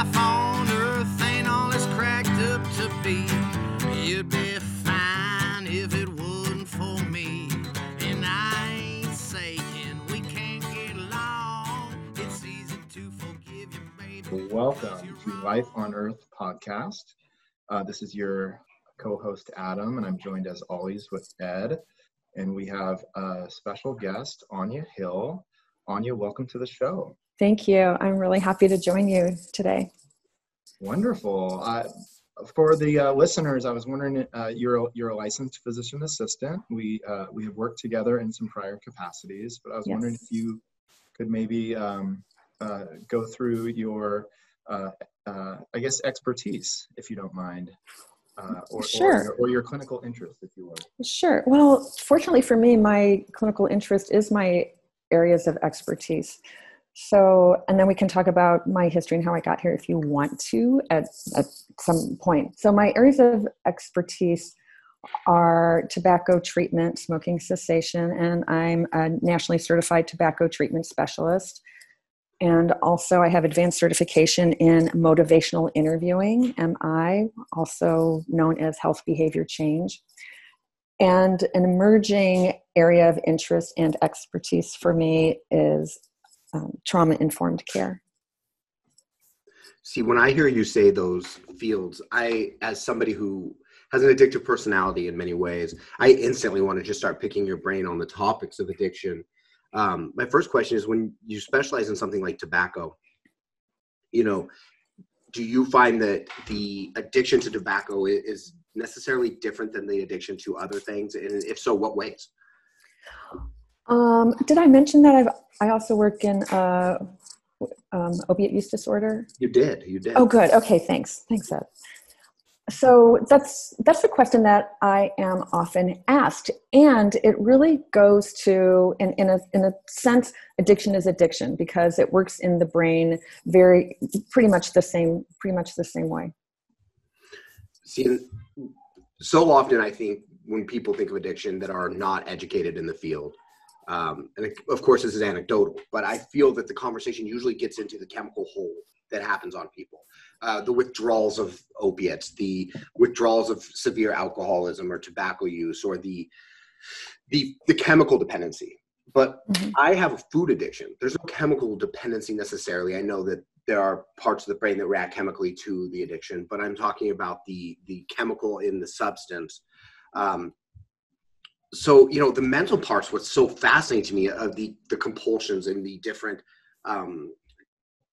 life on earth ain't all it's cracked up to be. You'd be fine if it wasn't for me. And I ain't saying we can't get along. It's easy to forgive you, baby. Welcome to Life on Earth podcast. Uh, this is your co host, Adam, and I'm joined as always with Ed. And we have a special guest, Anya Hill. Anya, welcome to the show. Thank you. I'm really happy to join you today. Wonderful. Uh, for the uh, listeners, I was wondering, uh, you're, a, you're a licensed physician assistant. We, uh, we have worked together in some prior capacities, but I was Yes. wondering if you could maybe um, uh, go through your, uh, uh, I guess, expertise, if you don't mind. Uh, or, Sure. or, your, or your clinical interest, if you will. Sure. Well, fortunately for me, my clinical interest is my areas of expertise. So, and then we can talk about my history and how I got here if you want to at, at some point. So, my areas of expertise are tobacco treatment, smoking cessation, and I'm a nationally certified tobacco treatment specialist. And also, I have advanced certification in motivational interviewing, MI, also known as health behavior change. And an emerging area of interest and expertise for me is um, trauma informed care. See, when I hear you say those fields, I, as somebody who has an addictive personality in many ways, I instantly want to just start picking your brain on the topics of addiction. Um, my first question is when you specialize in something like tobacco, you know, do you find that the addiction to tobacco is necessarily different than the addiction to other things? And if so, what ways? Um, did I mention that I've I also work in uh, um, opiate use disorder? You did, you did. Oh, good. Okay, thanks. Thanks, Ed. So that's that's the question that I am often asked, and it really goes to, in, in a in a sense, addiction is addiction because it works in the brain very pretty much the same pretty much the same way. See, so often I think when people think of addiction that are not educated in the field, um, and of course this is anecdotal, but I feel that the conversation usually gets into the chemical hold that happens on people, uh, the withdrawals of opiates, the withdrawals of severe alcoholism or tobacco use, or the the the chemical dependency. But Mhm. I have a food addiction. There's no chemical dependency necessarily. I know that there are parts of the brain that react chemically to the addiction, but I'm talking about the the chemical in the substance. Um, so you know the mental parts what's so fascinating to me of the the compulsions and the different um,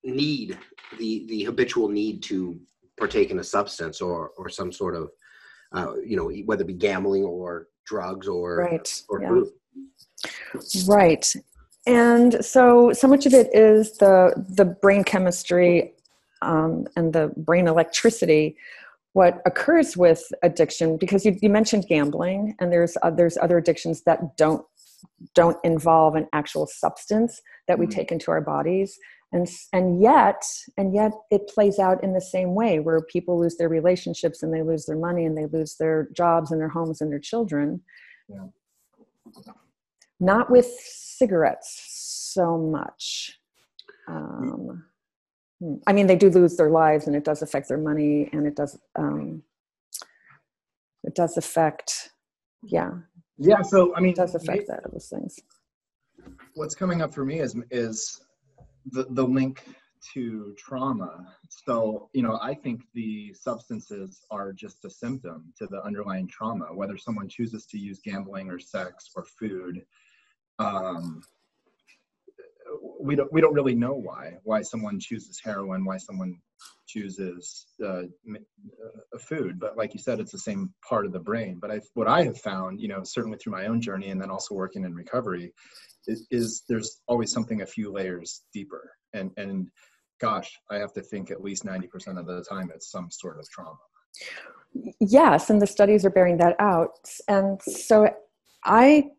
need the the habitual need to partake in a substance or or some sort of uh, you know whether it be gambling or drugs or Right. or Yeah. food. Right. And so so much of it is the the brain chemistry um, and the brain electricity. What occurs with addiction, because you, you mentioned gambling, and there's uh, there's other addictions that don't don't involve an actual substance that we Mhm. take into our bodies, and and yet and yet it plays out in the same way where people lose their relationships and they lose their money and they lose their jobs and their homes and their children Yeah. not with cigarettes so much. Um. I mean, they do lose their lives, and it does affect their money, and it does um, it does affect, yeah, Yeah, so I mean, it does affect that of those things. what's coming up for me is is the the link to trauma. So you know, I think the substances are just a symptom to the underlying trauma. Whether someone chooses to use gambling or sex or food, um, we don't we don't really know why why someone chooses heroin, why someone chooses uh, uh, a food. But like you said, it's the same part of the brain. But I, what I have found, you know, certainly through my own journey and then also working in recovery, is, is there's always something a few layers deeper. And and gosh, I have to think at least ninety percent of the time it's some sort of trauma. Yes, and the studies are bearing that out. And so I,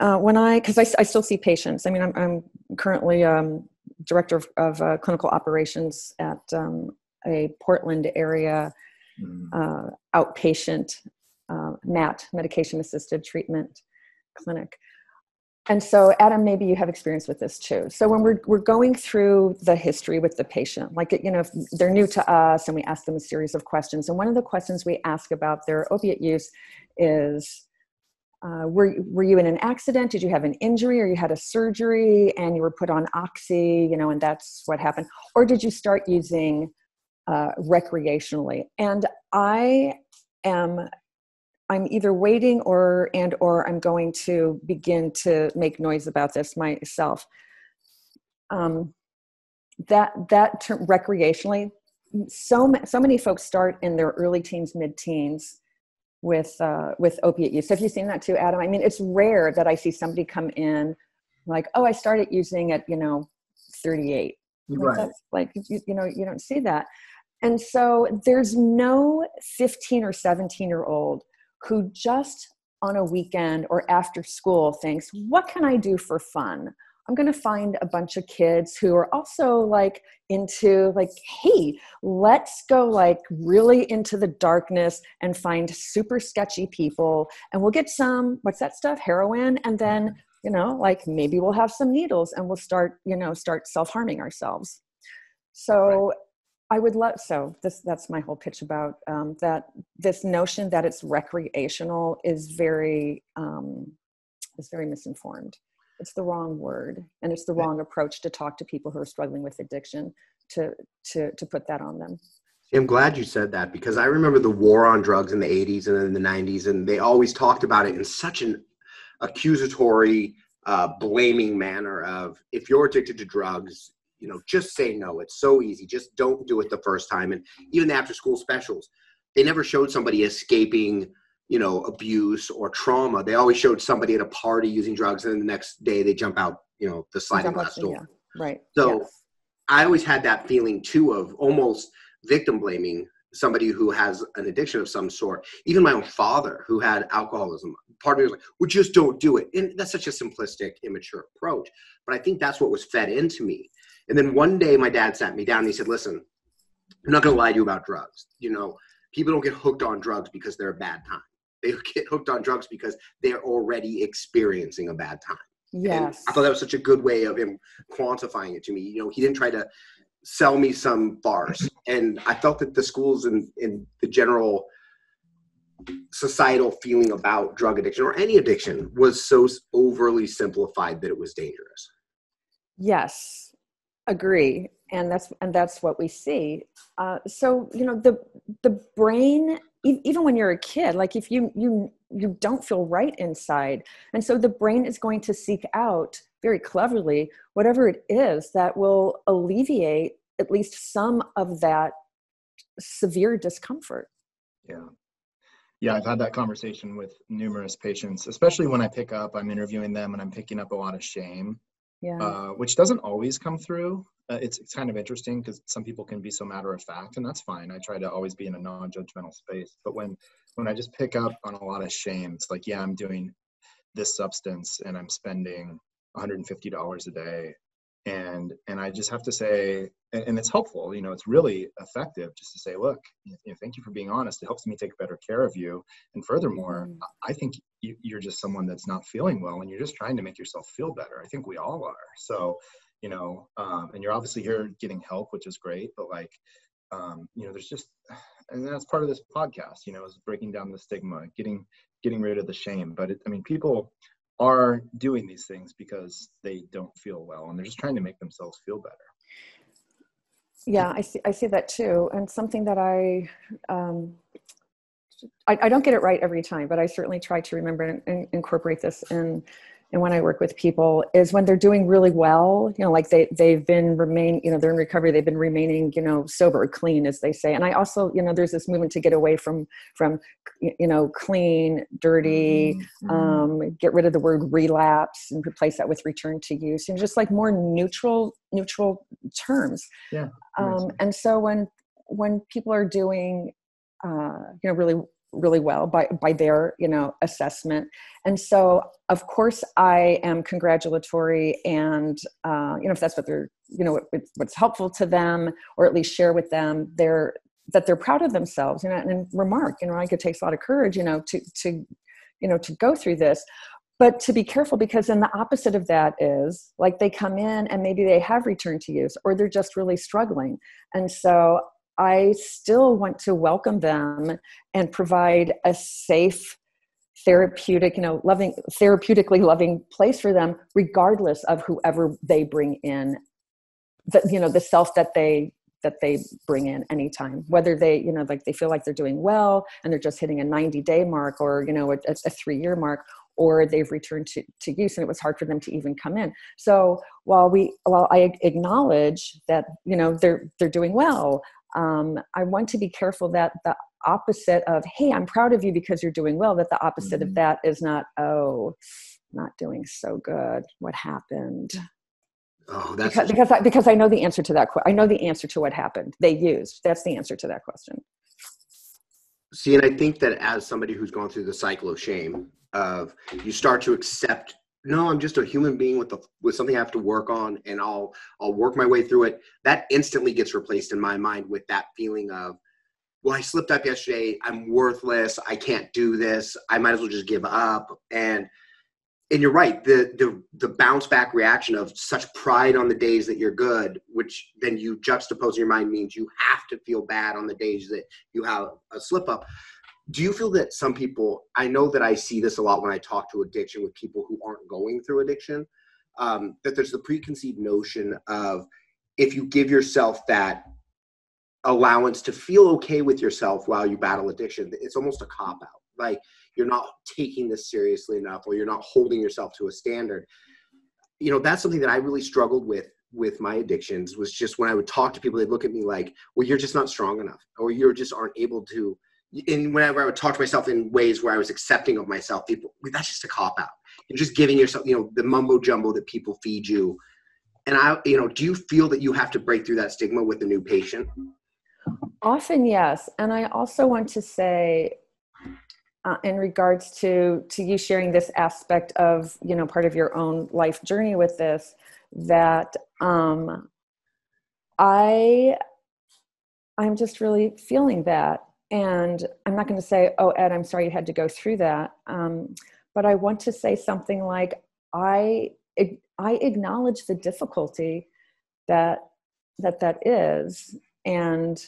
uh, when I, because I, I still see patients. I mean, I'm, I'm currently um, director of, of uh, clinical operations at um, a Portland area Mm. uh, outpatient uh, MAT, medication assisted treatment clinic. and so adam maybe you have experience with this too so when we're, we're going through the history with the patient like you know if they're new to us and we ask them a series of questions and one of the questions we ask about their opiate use is uh, were, were you in an accident? Did you have an injury or you had a surgery and you were put on oxy you know and that's what happened? Or did you start using uh, recreationally? And i am i'm either waiting or and or i'm going to begin to make noise about this myself. Um, that that term recreationally so so many folks start in their early teens mid teens with uh, with opiate use have you seen that too adam i mean it's rare that i see somebody come in like oh i started using at you know 38 Right. like, like you, you know you don't see that and so there's no 15 or 17 year old who just on a weekend or after school thinks, what can I do for fun? I'm going to find a bunch of kids who are also like into like, hey, let's go like really into the darkness and find super sketchy people. And we'll get some, what's that stuff? Heroin. And then, you know, like maybe we'll have some needles and we'll start, you know, start self harming ourselves. So I would love so this that's my whole pitch about um, that this notion that it's recreational is very um, is very misinformed. It's the wrong word, and it's the wrong approach to talk to people who are struggling with addiction to to to put that on them. I'm glad you said that because I remember the war on drugs in the 80s and in the 90s, and they always talked about it in such an accusatory, uh, blaming manner of if you're addicted to drugs, you know, just say no. It's so easy. Just don't do it the first time. And even the after school specials, they never showed somebody escaping, you know, abuse or trauma. They always showed somebody at a party using drugs, and then the next day they jump out, you know, the sliding glass door. yeah, right. So yes. I always had that feeling too of almost victim blaming somebody who has an addiction of some sort. Even my own father, who had alcoholism, part of me was like, "Well, just don't do it." And that's such a simplistic, immature approach. But I think that's what was fed into me. And then one day, my dad sat me down and he said, "Listen, I'm not going to lie to you about drugs. You know, people don't get hooked on drugs because they're a bad time. They get hooked on drugs because they're already experiencing a bad time." And yes. I thought that was such a good way of him quantifying it to me. You know, he didn't try to sell me some bars. And I felt that the schools and, and the general societal feeling about drug addiction or any addiction was so overly simplified that it was dangerous. Yes, agree, and that's and that's what we see. Uh, so you know the the brain, even when you're a kid, like if you you you don't feel right inside, and so the brain is going to seek out very cleverly whatever it is that will alleviate at least some of that severe discomfort. Yeah. Yeah, I've had that conversation with numerous patients, especially when I pick up, I'm interviewing them and I'm picking up a lot of shame, Yeah. uh, which doesn't always come through. Uh, it's, it's kind of interesting because some people can be so matter of fact, and that's fine. I try to always be in a non judgmental space. But when, when I just pick up on a lot of shame, it's like, yeah, I'm doing this substance and I'm spending $150 a day. And, and I just have to say, and, and it's helpful, you know, it's really effective just to say, look, you know, thank you for being honest. It helps me take better care of you. And furthermore, Mhm. I think you, you're just someone that's not feeling well and you're just trying to make yourself feel better. I think we all are. So, you know, um, and you're obviously here getting help, which is great, but like, um, you know, there's just, and that's part of this podcast, you know, is breaking down the stigma, getting, getting rid of the shame. But it, I mean, people are doing these things because they don't feel well and they're just trying to make themselves feel better. yeah i see i see that too and something that i um I, I don't get it right every time but i certainly try to remember and, and incorporate this in and when i work with people is when they're doing really well you know like they they've been remain you know they're in recovery they've been remaining you know sober or clean as they say. And i also you know there's this movement to get away from from you know clean dirty Mhm. um, get rid of the word relapse and replace that with return to use you know just like more neutral neutral terms. Yeah, um, and so when when people are doing uh, you know really really well by by their you know assessment. And so of course i am congratulatory and uh, you know if that's what they're you know what, what's helpful to them or at least share with them they're that they're proud of themselves. You know and remark you know like it takes a lot of courage you know to to you know to go through this. But to be careful because then the opposite of that is like they come in and maybe they have returned to use or they're just really struggling. And so i still want to welcome them and provide a safe therapeutic you know loving therapeutically loving place for them regardless of whoever they bring in. The you know the self that they that they bring in anytime whether they you know like they feel like they're doing well and they're just hitting a 90 day mark or you know a, a three year mark or they've returned to, to use and it was hard for them to even come in. So while we while i acknowledge that you know they're they're doing well um, i want to be careful that the opposite of hey i'm proud of you because you're doing well that the opposite mm-hmm. of that is not oh not doing so good. What happened? Oh that's because because I, because I know the answer to that question. i know the answer to what happened. They used. That's the answer to that question. See and i think that as somebody who's gone through the cycle of shame of you start to accept no i'm just a human being with the with something i have to work on and i'll i'll work my way through it that instantly gets replaced in my mind with that feeling of well, I slipped up yesterday. I'm worthless. I can't do this. I might as well just give up. And and you're right. The the the bounce back reaction of such pride on the days that you're good, which then you juxtapose in your mind means you have to feel bad on the days that you have a slip up. Do you feel that some people? I know that I see this a lot when I talk to addiction with people who aren't going through addiction. Um, that there's the preconceived notion of if you give yourself that allowance to feel okay with yourself while you battle addiction it's almost a cop out like you're not taking this seriously enough or you're not holding yourself to a standard you know that's something that i really struggled with with my addictions was just when i would talk to people they'd look at me like well you're just not strong enough or you just aren't able to and whenever i would talk to myself in ways where i was accepting of myself people that's just a cop out. You're just giving yourself you know the mumbo jumbo that people feed you. And i you know do you feel that you have to break through that stigma with a new patient? Often, yes. And I also want to say, uh, in regards to to you sharing this aspect of you know part of your own life journey with this, that um, I I'm just really feeling that, and I'm not going to say, "Oh, Ed, I'm sorry you had to go through that," um, but I want to say something like, "I I acknowledge the difficulty that that that is." and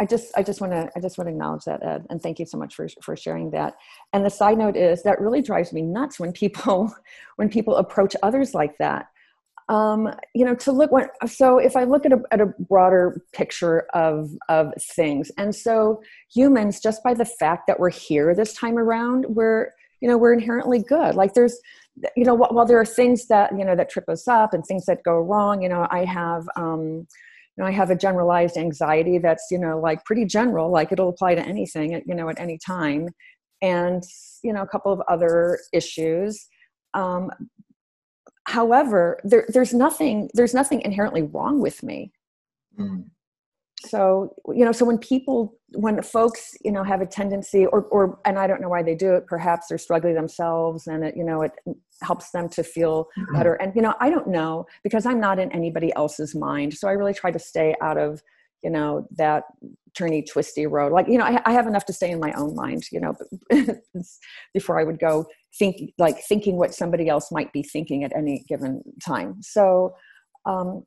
I just I just want to I just want to acknowledge that Ed and thank you so much for for sharing that. And the side note is that really drives me nuts when people when people approach others like that. Um, you know, to look what so if I look at a at a broader picture of of things, and so humans just by the fact that we're here this time around, we're you know we're inherently good. Like there's you know while there are things that you know that trip us up and things that go wrong, you know I have. Um, you know, I have a generalized anxiety that's, you know, like pretty general, like it'll apply to anything, you know, at any time. And, you know, a couple of other issues. Um, however, there, there's nothing, there's nothing inherently wrong with me. Mm so you know so when people when folks you know have a tendency or or and i don't know why they do it perhaps they're struggling themselves and it you know it helps them to feel mm-hmm. better and you know i don't know because i'm not in anybody else's mind so i really try to stay out of you know that turny twisty road like you know I, I have enough to stay in my own mind you know before i would go think like thinking what somebody else might be thinking at any given time so um,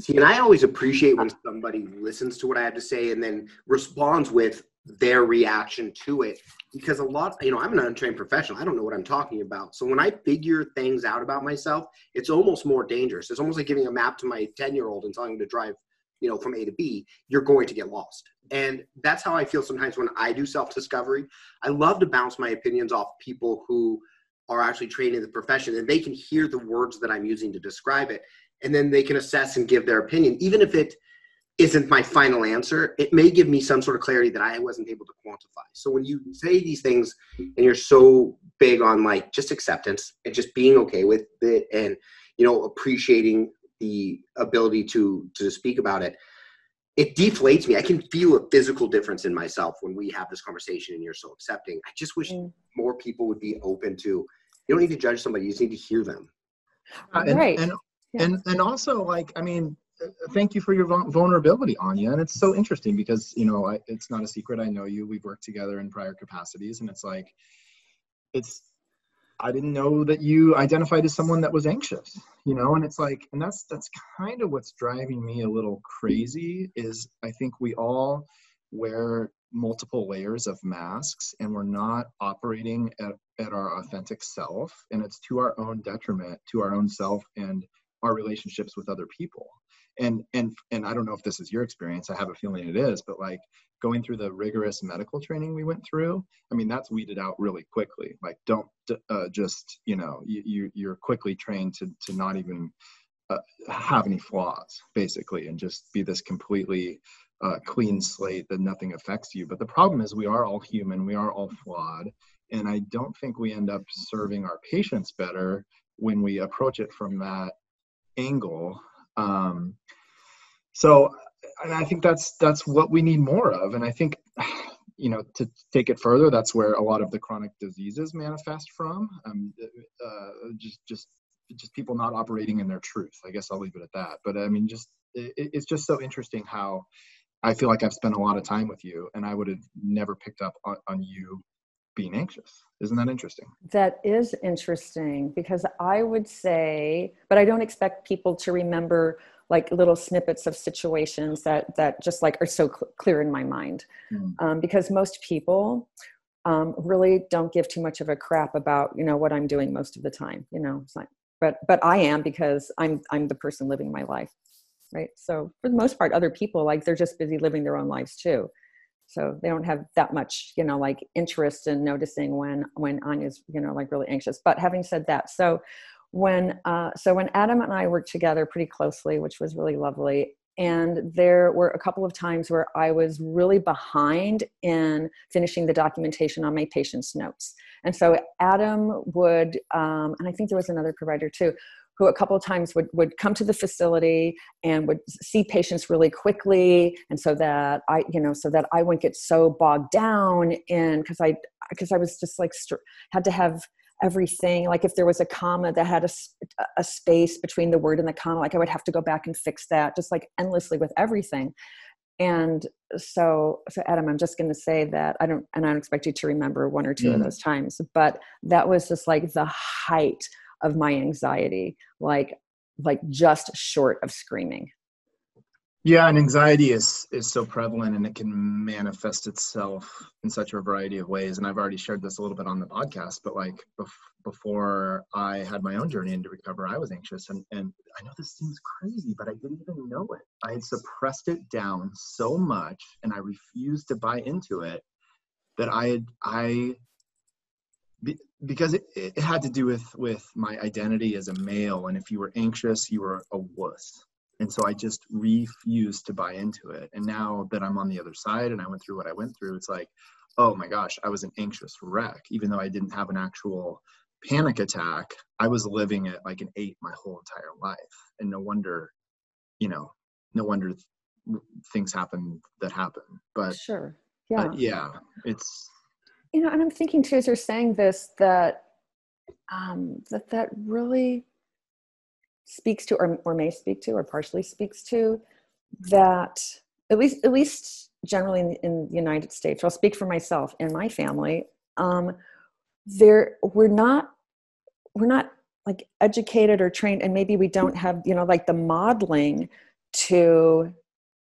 See, and I always appreciate when somebody listens to what I have to say and then responds with their reaction to it because a lot, you know, I'm an untrained professional. I don't know what I'm talking about. So when I figure things out about myself, it's almost more dangerous. It's almost like giving a map to my 10 year old and telling him to drive, you know, from A to B. You're going to get lost. And that's how I feel sometimes when I do self discovery. I love to bounce my opinions off people who are actually trained in the profession and they can hear the words that I'm using to describe it and then they can assess and give their opinion even if it isn't my final answer it may give me some sort of clarity that i wasn't able to quantify so when you say these things and you're so big on like just acceptance and just being okay with it and you know appreciating the ability to to speak about it. It deflates me. I can feel a physical difference in myself when we have this conversation and you're so accepting. I just wish mm. more people would be open to you don't need to judge somebody you just need to hear them. Uh, and, right. and and and also like i mean thank you for your vulnerability anya and it's so interesting because you know I, it's not a secret i know you we've worked together in prior capacities and it's like it's I didn't know that you identified as someone that was anxious, you know, and it's like, and that's that's kind of what's driving me a little crazy is I think we all wear multiple layers of masks and we're not operating at, at our authentic self and it's to our own detriment to our own self and our relationships with other people. And and and i don't know if this is your experience i have a feeling it is but like going through the rigorous medical training we went through i mean that's weeded out really quickly. Like don't uh, just you know you, you are quickly trained to to not even uh, have any flaws basically and just be this completely uh, clean slate that nothing affects you. But the problem is we are all human we are all flawed and i don't think we end up serving our patients better when we approach it from that angle. Um, so and I think that's that's what we need more of. And I think you know to take it further, that's where a lot of the chronic diseases manifest from. Um, uh, just just just people not operating in their truth. I guess I'll leave it at that. But I mean, just it, it's just so interesting how I feel like I've spent a lot of time with you, and I would have never picked up on, on you being anxious. Isn't that interesting? That is interesting because I would say, but I don't expect people to remember like little snippets of situations that that just like are so cl- clear in my mind. Mm. um, because most people um, really don't give too much of a crap about you know what i'm doing most of the time you know? It's like but but i am because i'm i'm the person living my life right? So for the most part other people like they're just busy living their own lives too. So they don't have that much you know like interest in noticing when when anya's you know like really anxious. But having said that so when uh, so when adam and i worked together pretty closely which was really lovely and there were a couple of times where i was really behind in finishing the documentation on my patient's notes. And so adam would um, and i think there was another provider too who a couple of times would, would come to the facility and would see patients really quickly and so that i you know so that i wouldn't get so bogged down in because i because i was just like had to have everything. Like if there was a comma that had a, a space between the word and the comma like i would have to go back and fix that just like endlessly with everything. And so so adam i'm just going to say that i don't and i don't expect you to remember one or two mm. of those times but that was just like the height of my anxiety like like just short of screaming yeah, and anxiety is is so prevalent and it can manifest itself in such a variety of ways. And I've already shared this a little bit on the podcast, but like bef- before I had my own journey into recover, I was anxious, and and I know this seems crazy, but I didn't even know it. I had suppressed it down so much, and I refused to buy into it that I had I because it, it had to do with with my identity as a male and if you were anxious you were a wuss and so i just refused to buy into it. And now that i'm on the other side and i went through what i went through it's like oh my gosh i was an anxious wreck. Even though i didn't have an actual panic attack i was living at like an eight my whole entire life. And no wonder you know no wonder th- things happen that happen. But sure. yeah. uh, yeah it's you know and i'm thinking too as you're saying this that um that that really speaks to or, or may speak to or partially speaks to that at least at least generally in, in the united states i'll speak for myself and my family um, there we're not we're not like educated or trained and maybe we don't have you know like the modeling to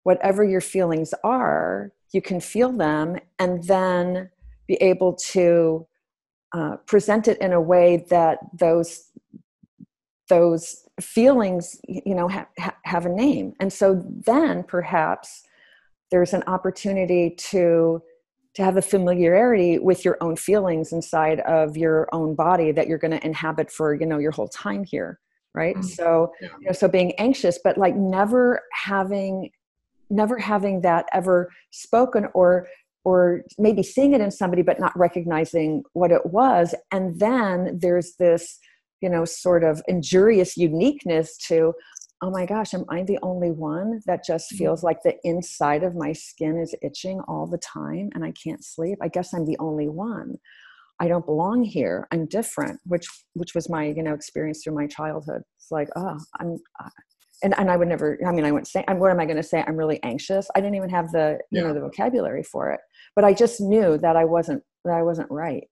whatever your feelings are you can feel them and then be able to uh, present it in a way that those those feelings you know ha- have a name and so then perhaps there's an opportunity to to have a familiarity with your own feelings inside of your own body that you're going to inhabit for you know your whole time here right mm-hmm. so yeah. you know so being anxious but like never having never having that ever spoken or or maybe seeing it in somebody but not recognizing what it was and then there's this you know sort of injurious uniqueness to oh my gosh am i the only one that just mm-hmm. feels like the inside of my skin is itching all the time and i can't sleep? I guess i'm the only one. I don't belong here. I'm different which which was my you know experience through my childhood. It's like oh i'm and, and i would never i mean i wouldn't say what am i going to say? I'm really anxious. I didn't even have the you yeah. know the vocabulary for it. But i just knew that i wasn't that i wasn't right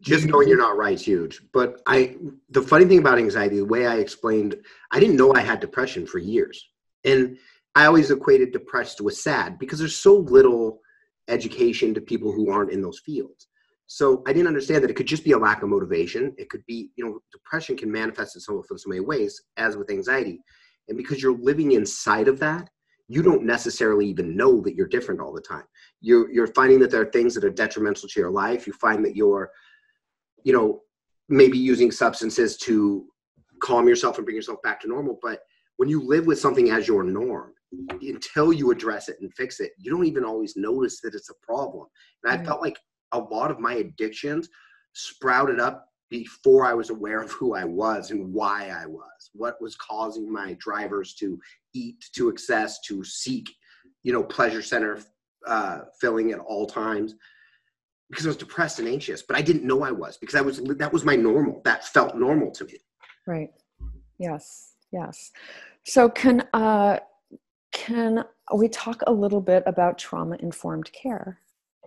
just knowing you're not right is huge. But I, the funny thing about anxiety, the way I explained, I didn't know I had depression for years, and I always equated depressed with sad because there's so little education to people who aren't in those fields. So I didn't understand that it could just be a lack of motivation. It could be, you know, depression can manifest itself in so many ways, as with anxiety. And because you're living inside of that, you don't necessarily even know that you're different all the time. You're, you're finding that there are things that are detrimental to your life. You find that you're, you know, maybe using substances to calm yourself and bring yourself back to normal. But when you live with something as your norm, until you address it and fix it, you don't even always notice that it's a problem. And I felt like a lot of my addictions sprouted up before I was aware of who I was and why I was, what was causing my drivers to eat to excess, to seek, you know, pleasure center uh, filling at all times because I was depressed and anxious, but I didn't know I was because I was that was my normal. That felt normal to me. Right. Yes. Yes. So can uh, can we talk a little bit about trauma informed care?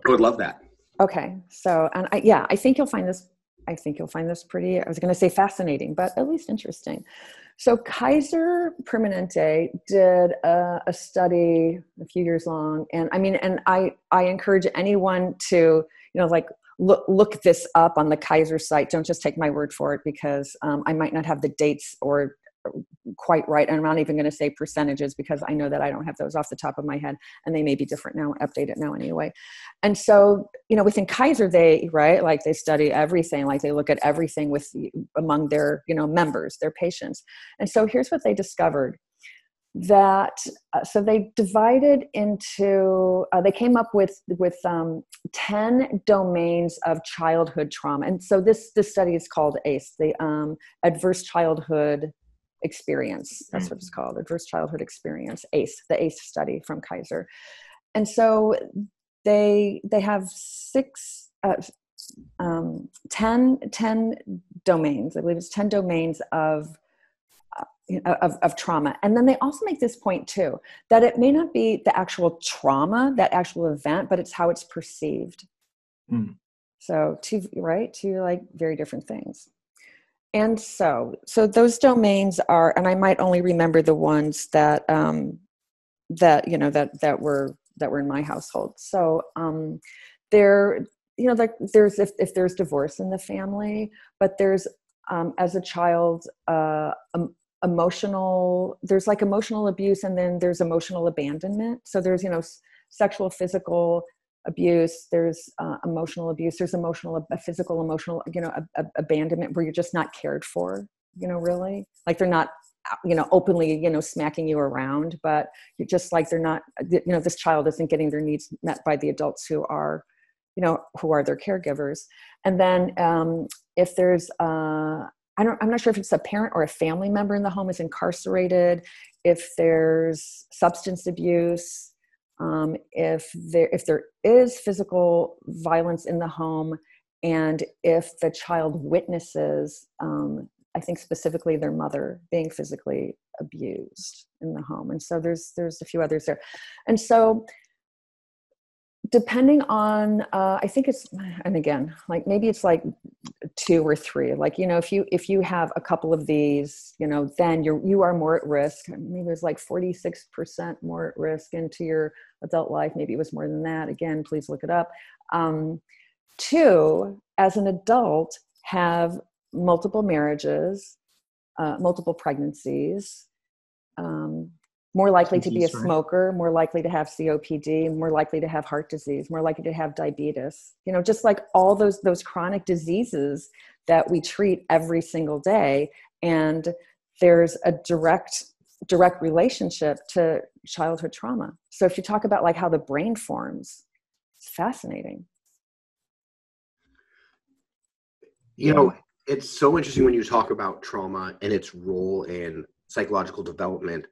I would love that. Okay. So, and I, yeah, I think you'll find this, I think you'll find this pretty, I was going to say fascinating, but at least interesting. So Kaiser Permanente did a, a, study a few years long, and I mean, and I I encourage anyone to you know like look look this up on the Kaiser site. Don't just take my word for it because um, I might not have the dates or quite right. And I'm not even going to say percentages because I know that I don't have those off the top of my head and they may be different now, update it now anyway. And so, you know, within Kaiser, they, right, like they study everything, like they look at everything with among their, you know, members, their patients. And so here's what they discovered that uh, so they divided into uh, they came up with with um, 10 domains of childhood trauma and so this this study is called ace the um, adverse childhood experience. That's what it's mm-hmm. called, adverse childhood experience, ACE, the ACE study from Kaiser. And so they they have six uh, um, 10, 10 domains. I believe it's 10 domains of, of, of trauma. And then they also make this point too, that it may not be the actual trauma, that actual event, but it's how it's perceived. Mm. So two, right? Two like very different things and so so those domains are and i might only remember the ones that um that you know that that were that were in my household so um there you know like there's if, if there's divorce in the family but there's um as a child uh um, emotional there's like emotional abuse and then there's emotional abandonment. So there's you know sexual physical abuse there's uh, emotional abuse there's emotional a physical emotional you know a, a abandonment where you're just not cared for you know really. Like they're not uh, you know openly you know smacking you around but you're just like they're not you know this child isn't getting their needs met by the adults who are you know who are their caregivers. And then um, if there's uh, I don't, I'm not sure if it's a parent or a family member in the home is incarcerated, if there's substance abuse, um, if there if there is physical violence in the home and if the child witnesses um, i think specifically their mother being physically abused in the home. And so there's there's a few others there. And so depending on uh, i think it's and again like maybe it's like two or three like you know if you if you have a couple of these you know then you're you are more at risk. Maybe there's like 46% more at risk into your adult life. Maybe it was more than that. Again please look it up. Um, two as an adult have multiple marriages uh, multiple pregnancies um, more likely to be a smoker, more likely to have COPD, more likely to have heart disease, more likely to have diabetes. You know, just like all those those chronic diseases that we treat every single day and there's a direct direct relationship to childhood trauma. So if you talk about like how the brain forms, it's fascinating. You know, it's so interesting when you talk about trauma and its role in psychological development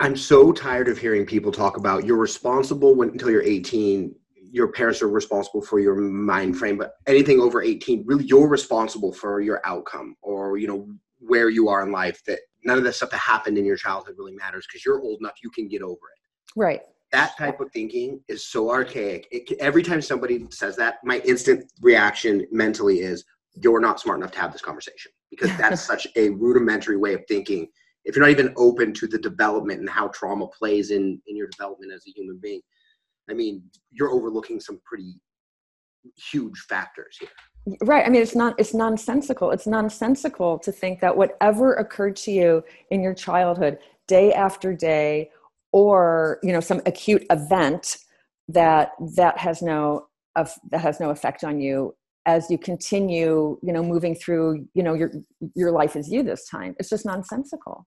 I'm so tired of hearing people talk about you're responsible when, until you're 18. Your parents are responsible for your mind frame, but anything over 18, really, you're responsible for your outcome or you know where you are in life. That none of the stuff that happened in your childhood really matters because you're old enough, you can get over it. Right. that type of thinking is so archaic. It, every time somebody says that, my instant reaction mentally is, "You're not smart enough to have this conversation," because that's such a rudimentary way of thinking. If you're not even open to the development and how trauma plays in in your development as a human being, I mean, you're overlooking some pretty huge factors here. Right i mean it's not it's nonsensical. It's nonsensical to think that whatever occurred to you in your childhood day after day or you know some acute event that that has no of that has no effect on you as you continue you know moving through you know your your life as you this time. It's just nonsensical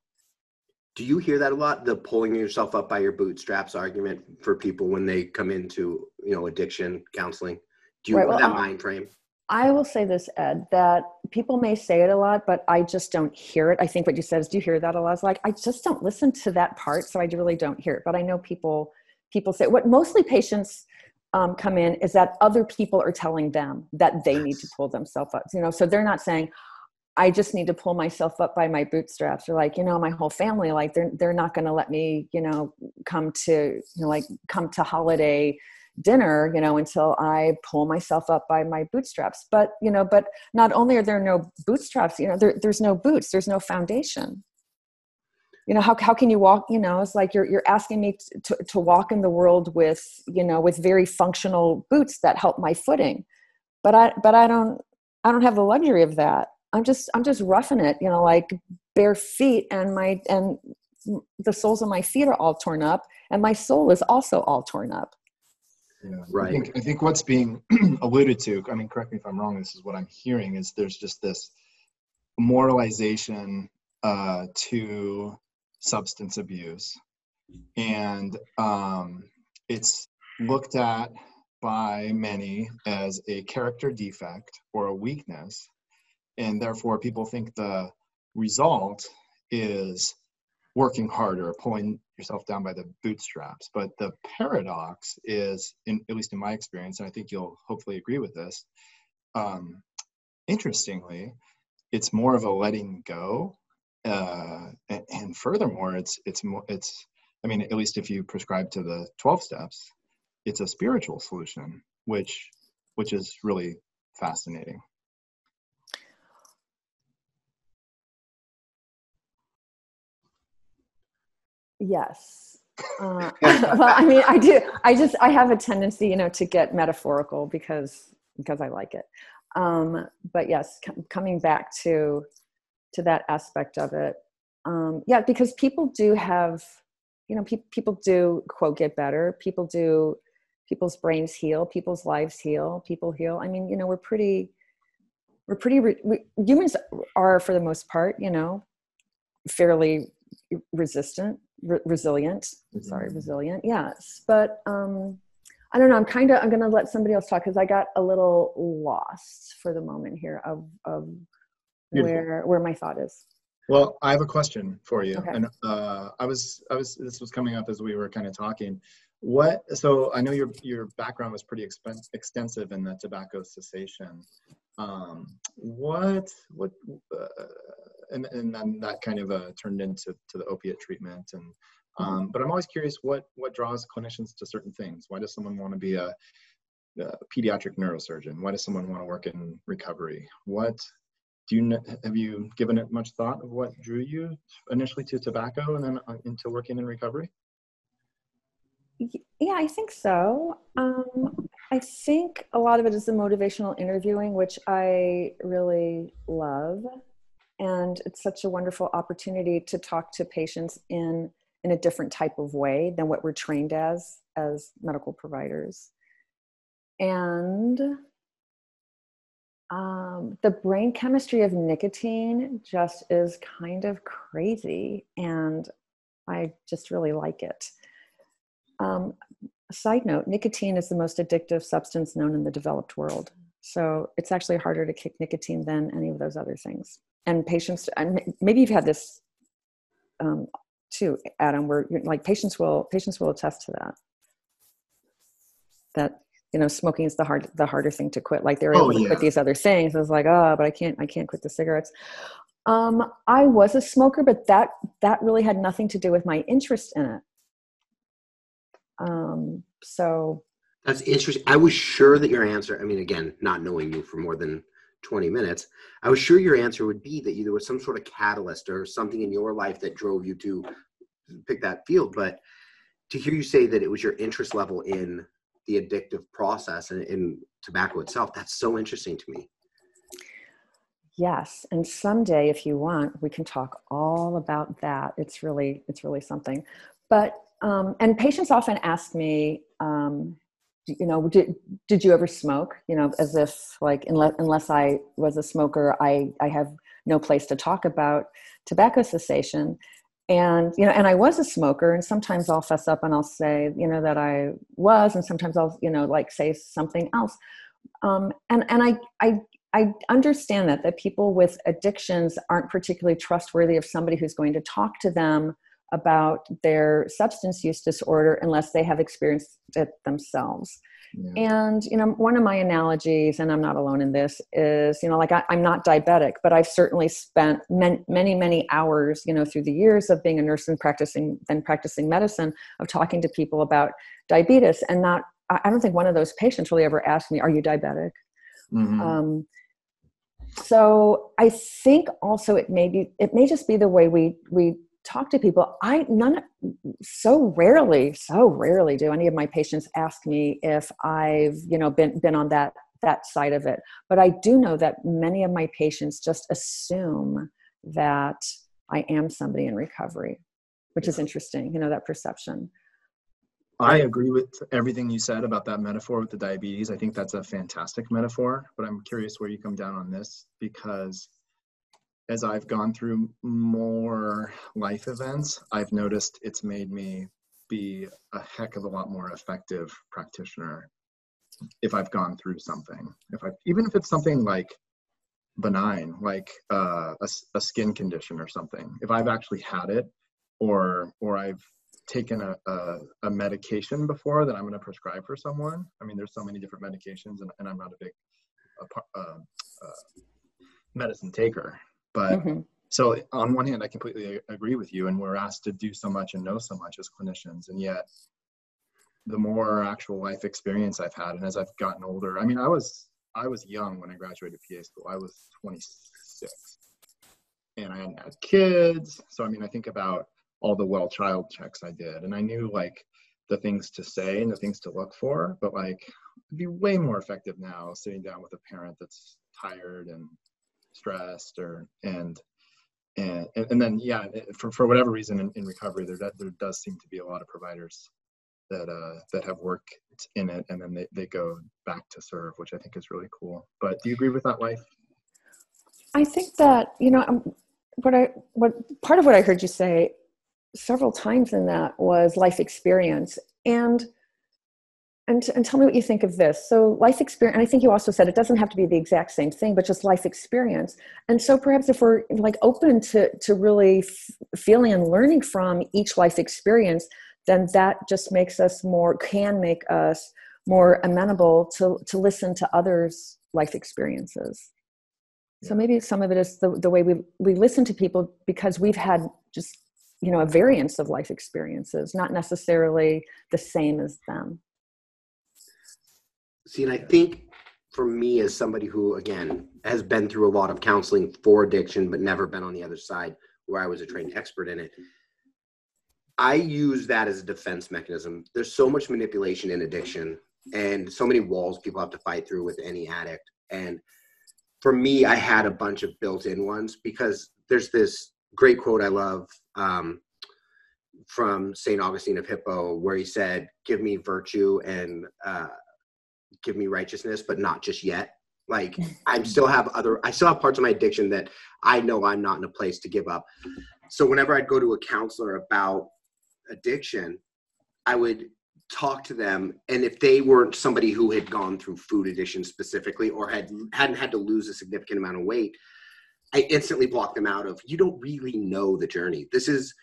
do you hear that a lot the pulling yourself up by your bootstraps argument for people when they come into you know addiction counseling do you right, well, that mind frame I will say this, Ed, that people may say it a lot, but I just don't hear it. I think what you said is, do you hear that a lot? It's like, I just don't listen to that part, so I really don't hear it. But I know people people say what mostly patients um, come in is that other people are telling them that they need to pull themselves up. You know, so they're not saying, I just need to pull myself up by my bootstraps. They're like, you know, my whole family, like they're they're not going to let me, you know, come to, you know, like come to holiday dinner you know until i pull myself up by my bootstraps. But you know but not only are there no bootstraps you know there, there's no boots there's no foundation. You know how, how can you walk you know it's like you're, you're asking me to, to walk in the world with you know with very functional boots that help my footing. But i but i don't i don't have the luxury of that i'm just i'm just roughing it you know like bare feet and my and the soles of my feet are all torn up and my soul is also all torn up yeah. Right. I think, I think what's being alluded to, I mean, correct me if I'm wrong, this is what I'm hearing, is there's just this moralization uh, to substance abuse. And um, it's looked at by many as a character defect or a weakness. And therefore, people think the result is working harder, pulling yourself down by the bootstraps. But the paradox is, in, at least in my experience, and I think you'll hopefully agree with this, um, interestingly, it's more of a letting go. Uh, and, and, furthermore, it's it's more it's I mean, at least if you prescribe to the 12 steps, it's a spiritual solution, which which is really fascinating. Yes. Uh, well, I mean, I do. I just I have a tendency, you know, to get metaphorical because because I like it. Um, but yes, coming back to to that aspect of it, um, yeah, because people do have, you know, pe- people do quote get better. People do, people's brains heal, people's lives heal, people heal. I mean, you know, we're pretty, we're pretty. Re- we, humans are for the most part, you know, fairly resistant re- resilient. Mm-hmm. sorry resilient. Yes but um i don't know i'm kind of i'm gonna let somebody else talk because i got a little lost for the moment here of of where where my thought is. Well i have a question for you. Okay. and uh i was i was this was coming up as we were kind of talking. What so i know your your background was pretty expen- extensive in the tobacco cessation. Um what what uh, and and then that kind of uh, turned into to the opiate treatment. And mm-hmm. um, but i'm always curious what what draws clinicians to certain things. Why does someone want to be a, a pediatric neurosurgeon? Why does someone want to work in recovery? What do you have you given it much thought of what drew you initially to tobacco and then uh, into working in recovery? Yeah i think so. Um, i think a lot of it is the motivational interviewing which i really love and it's such a wonderful opportunity to talk to patients in in a different type of way than what we're trained as as medical providers. And um, the brain chemistry of nicotine just is kind of crazy and i just really like it. Um, side note nicotine is the most addictive substance known in the developed world. So it's actually harder to kick nicotine than any of those other things and patients and maybe you've had this um, too adam where like patients will patients will attest to that. That you know smoking is the hard the harder thing to quit. Like they're able oh, to quit these other things. I was like oh but i can't i can't quit the cigarettes. Um, i was a smoker but that that really had nothing to do with my interest in it. Um, so that's interesting. I was sure that your answer, I mean, again, not knowing you for more than 20 minutes, I was sure your answer would be that there was some sort of catalyst or something in your life that drove you to pick that field. But to hear you say that it was your interest level in the addictive process and in tobacco itself, that's so interesting to me. Yes, and someday, if you want, we can talk all about that. It's really, it's really something. But um, and patients often ask me, um, you know, did did you ever smoke? You know, as if like unless unless I was a smoker, I I have no place to talk about tobacco cessation. And you know, and I was a smoker, and sometimes I'll fess up and I'll say, you know, that I was, and sometimes I'll, you know, like say something else. Um, and and I I I understand that that people with addictions aren't particularly trustworthy of somebody who's going to talk to them about their substance use disorder unless they have experienced it themselves. Yeah. And you know, one of my analogies, and I'm not alone in this, is you know, like I, am not diabetic, but I've certainly spent many, many, many hours, you know, through the years of being a nurse and practicing, then practicing medicine, of talking to people about diabetes, and not. I don't think one of those patients really ever asked me, "Are you diabetic?" Mm-hmm. Um, so I think also it may be it may just be the way we we talk to people. I none so rarely so rarely do any of my patients ask me if I've you know been been on that that side of it. But I do know that many of my patients just assume that I am somebody in recovery, which is interesting. You know that perception. I agree with everything you said about that metaphor with the diabetes. I think that's a fantastic metaphor, but I'm curious where you come down on this because as I've gone through more life events, I've noticed it's made me be a heck of a lot more effective practitioner if I've gone through something. If I even if it's something like benign, like uh, a, a skin condition or something, if I've actually had it or or I've taken a, a, a medication before that I'm going to prescribe for someone. I mean, there's so many different medications, and, and I'm not a big uh, uh, medicine taker. But mm-hmm. so, on one hand, I completely agree with you, and we're asked to do so much and know so much as clinicians, and yet the more actual life experience I've had, and as I've gotten older, I mean, I was I was young when I graduated PA school. I was 26, and I hadn't had kids. So I mean, I think about all the well child checks I did. And I knew like the things to say and the things to look for, but like it'd be way more effective now sitting down with a parent that's tired and stressed or and and and then yeah for, for whatever reason in, in recovery there there does seem to be a lot of providers that uh that have worked in it and then they, they go back to serve which i think is really cool. But do you agree with that life i think that you know um, what i what part of what i heard you say several times in that was life experience. And and, and tell me what you think of this. So life experience and i think you also said it doesn't have to be the exact same thing but just life experience. And so perhaps if we're like open to to really f- feeling and learning from each life experience then that just makes us more can make us more amenable to to listen to others life experiences. So maybe some of it is the, the way we we listen to people because we've had just you know a variance of life experiences not necessarily the same as them see and i think for me as somebody who again has been through a lot of counseling for addiction but never been on the other side where i was a trained expert in it i use that as a defense mechanism there's so much manipulation in addiction and so many walls people have to fight through with any addict and for me i had a bunch of built-in ones because there's this great quote I love um, from St. Augustine of Hippo, where he said, Give me virtue and uh, give me righteousness, but not just yet. Like, I still have other, I still have parts of my addiction that I know I'm not in a place to give up. So, whenever I'd go to a counselor about addiction, I would talk to them and if they weren't somebody who had gone through food addiction specifically or had hadn't had to lose a significant amount of weight I instantly blocked them out of you don't really know the journey. This is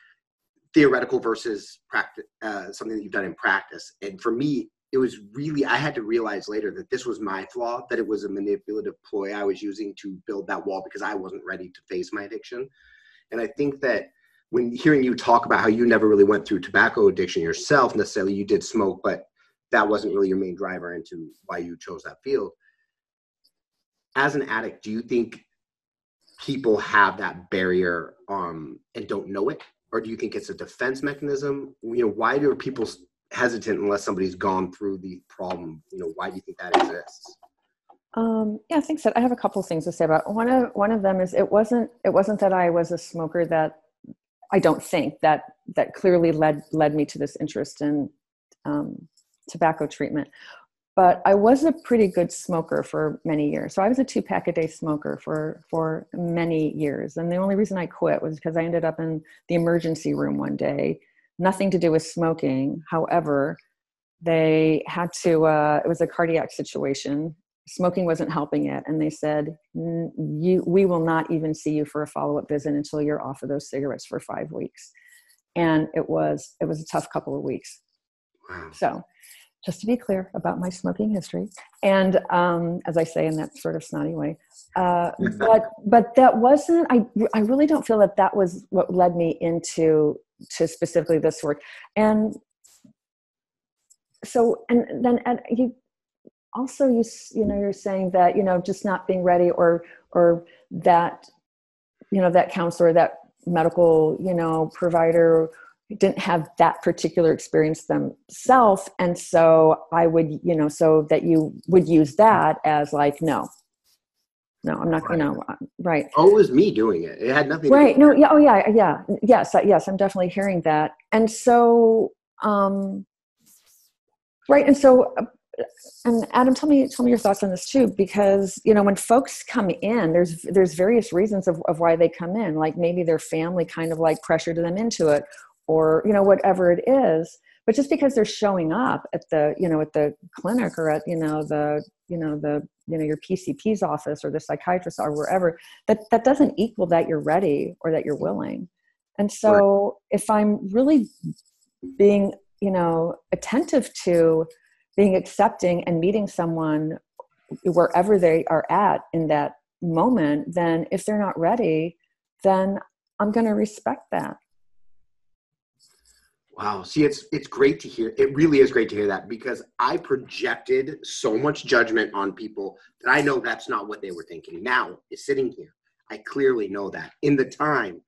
theoretical versus practice, uh, something that you've done in practice. And for me, it was really I had to realize later that this was my flaw, that it was a manipulative ploy I was using to build that wall because I wasn't ready to face my addiction. And I think that when hearing you talk about how you never really went through tobacco addiction yourself necessarily, you did smoke, but that wasn't really your main driver into why you chose that field. As an addict, do you think people have that barrier um, and don't know it, or do you think it's a defense mechanism? You know, why do people hesitant unless somebody's gone through the problem? You know, why do you think that exists? Um, yeah, I think so. I have a couple of things to say about one of one of them is it wasn't it wasn't that I was a smoker that I don't think that that clearly led led me to this interest in um, tobacco treatment. But I was a pretty good smoker for many years. So I was a two pack a day smoker for for many years. And the only reason I quit was because I ended up in the emergency room one day. Nothing to do with smoking. However, they had to. Uh, it was a cardiac situation smoking wasn't helping it and they said you we will not even see you for a follow-up visit until you're off of those cigarettes for five weeks and it was it was a tough couple of weeks wow. so just to be clear about my smoking history. And um, as i say in that sort of snotty way uh, but but that wasn't i i really don't feel that that was what led me into to specifically this work. And so and then and you also you you know you're saying that you know just not being ready or or that you know that counselor that medical you know provider didn't have that particular experience themselves and so i would you know so that you would use that as like no. No i'm not right. you know right. Oh it was me doing it. It had nothing right. no yeah oh yeah yeah. Yes yes i'm definitely hearing that. And so um right and so uh, and Adam, tell me tell me your thoughts on this too, because you know when folks come in, there's there's various reasons of, of why they come in. Like maybe their family kind of like pressured them into it, or you know whatever it is. But just because they're showing up at the you know at the clinic or at you know the you know the you know your PCP's office or the psychiatrist or wherever, that that doesn't equal that you're ready or that you're willing. And so right. if I'm really being you know attentive to being accepting and meeting someone wherever they are at in that moment, then if they're not ready, then I'm going to respect that. Wow. See, it's it's great to hear. It really is great to hear that because I projected so much judgment on people that I know that's not what they were thinking. Now, is sitting here, I clearly know that. In the time,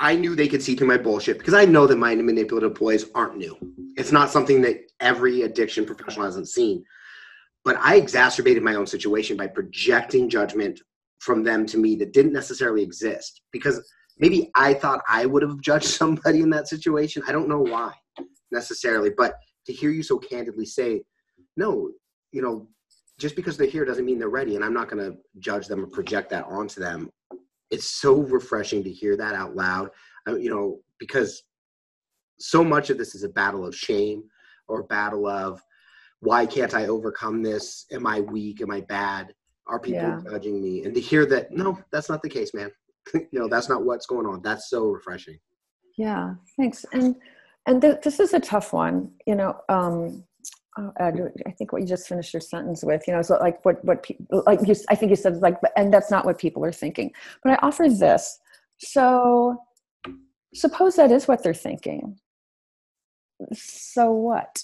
I knew they could see through my bullshit because I know that my manipulative ploys aren't new. It's not something that every addiction professional hasn't seen. But I exacerbated my own situation by projecting judgment from them to me that didn't necessarily exist because maybe I thought I would have judged somebody in that situation. I don't know why necessarily, but to hear you so candidly say, no, you know, just because they're here doesn't mean they're ready, and I'm not going to judge them or project that onto them. It's so refreshing to hear that out loud. Uh, you know because so much of this is a battle of shame or battle of why can't i overcome this? Am i weak? Am i bad? Are people yeah. judging me? And to hear that no that's not the case man you know that's not what's going on that's so refreshing yeah thanks and and th- this is a tough one you know um oh, I think what you just finished your sentence with, you know, so like what what people like you, I think you said like, and that's not what people are thinking. But I offer this. So suppose that is what they're thinking. So what?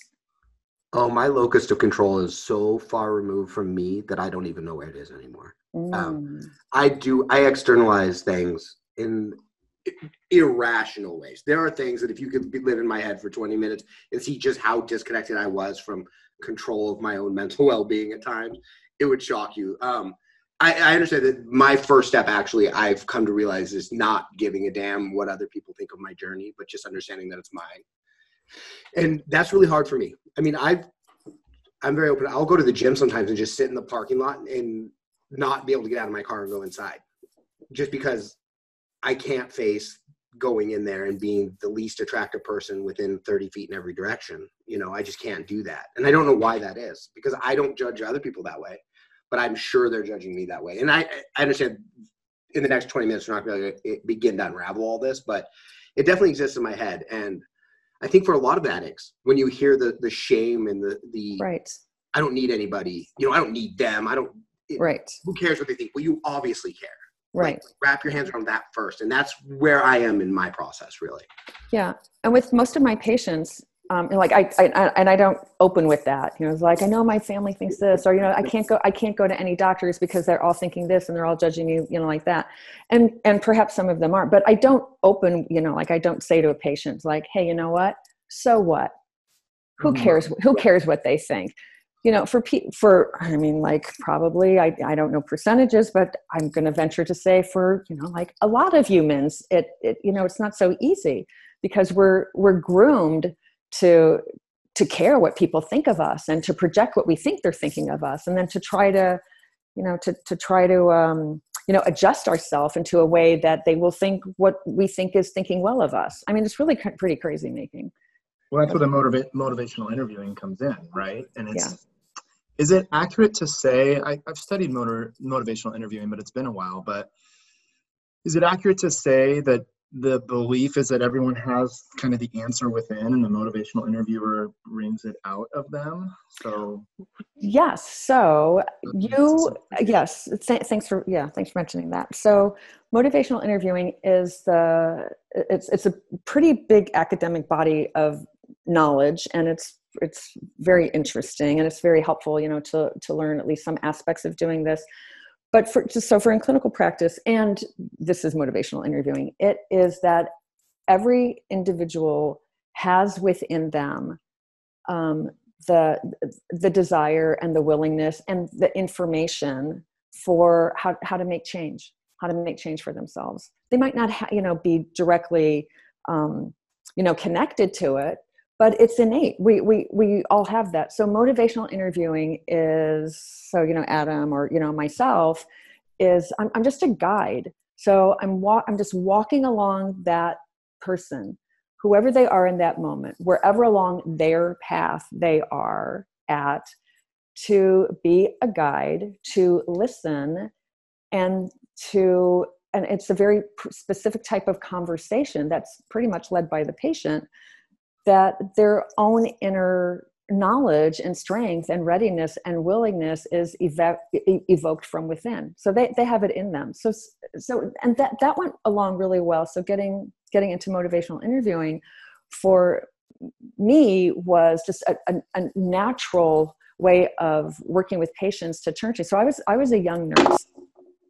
Oh, my locus of control is so far removed from me that I don't even know where it is anymore. Um, mm. Um, I do. I externalize things in irrational ways. There are things that if you could live in my head for 20 minutes and see just how disconnected I was from control of my own mental well-being at times, it would shock you. Um, I, I, understand that my first step actually I've come to realize is not giving a damn what other people think of my journey, but just understanding that it's mine. And that's really hard for me. I mean, I've I'm very open. I'll go to the gym sometimes and just sit in the parking lot and not be able to get out of my car and go inside. Just because I can't face going in there and being the least attractive person within 30 feet in every direction. You know, I just can't do that. And I don't know why that is because I don't judge other people that way, but I'm sure they're judging me that way. And I, I understand in the next 20 minutes, we're not going to begin to unravel all this, but it definitely exists in my head. And I think for a lot of addicts, when you hear the, the shame and the, the, right. I don't need anybody, you know, I don't need them. I don't, it, right. Who cares what they think? Well, you obviously care right wrap your hands around that first and that's where i am in my process really yeah and with most of my patients um, like I, I, I, and I don't open with that. You know, it's like I know my family thinks this, or you know, I can't go. I can't go to any doctors because they're all thinking this and they're all judging me. You know, like that. And and perhaps some of them are, but I don't open. You know, like I don't say to a patient like, "Hey, you know what? So what? Who mm-hmm. cares? Who cares what they think?" You know, for pe- for I mean, like probably I I don't know percentages, but I'm going to venture to say for you know, like a lot of humans, it it you know, it's not so easy because we're we're groomed to to care what people think of us and to project what we think they're thinking of us and then to try to you know to, to try to um, you know adjust ourselves into a way that they will think what we think is thinking well of us. I mean it's really pretty crazy making. Well that's where the motiva- motivational interviewing comes in right? And it's yeah. Is it accurate to say I, i've studied motor motivational interviewing but it's been a while but is it accurate to say that the belief is that everyone has kind of the answer within and the motivational interviewer brings it out of them? So yes so you uh, yes th- thanks for yeah thanks for mentioning that. So motivational interviewing is the it's it's a pretty big academic body of knowledge and it's it's very interesting and it's very helpful you know to to learn at least some aspects of doing this. But for just so for in clinical practice and this is motivational interviewing it is that every individual has within them um, the the desire and the willingness and the information for how, how to make change how to make change for themselves. They might not ha- you know be directly um, you know connected to it but it's innate. We we we all have that. So motivational interviewing is so you know adam or you know myself is i'm, I'm just a guide. So i'm wa- i'm just walking along that person whoever they are in that moment wherever along their path they are at to be a guide to listen and to and it's a very specific type of conversation that's pretty much led by the patient that their own inner knowledge and strength and readiness and willingness is ev- evoked from within. So they, they have it in them. So so and that that went along really well. So getting getting into motivational interviewing for me was just a, a, a natural way of working with patients to turn to. So i was i was a young nurse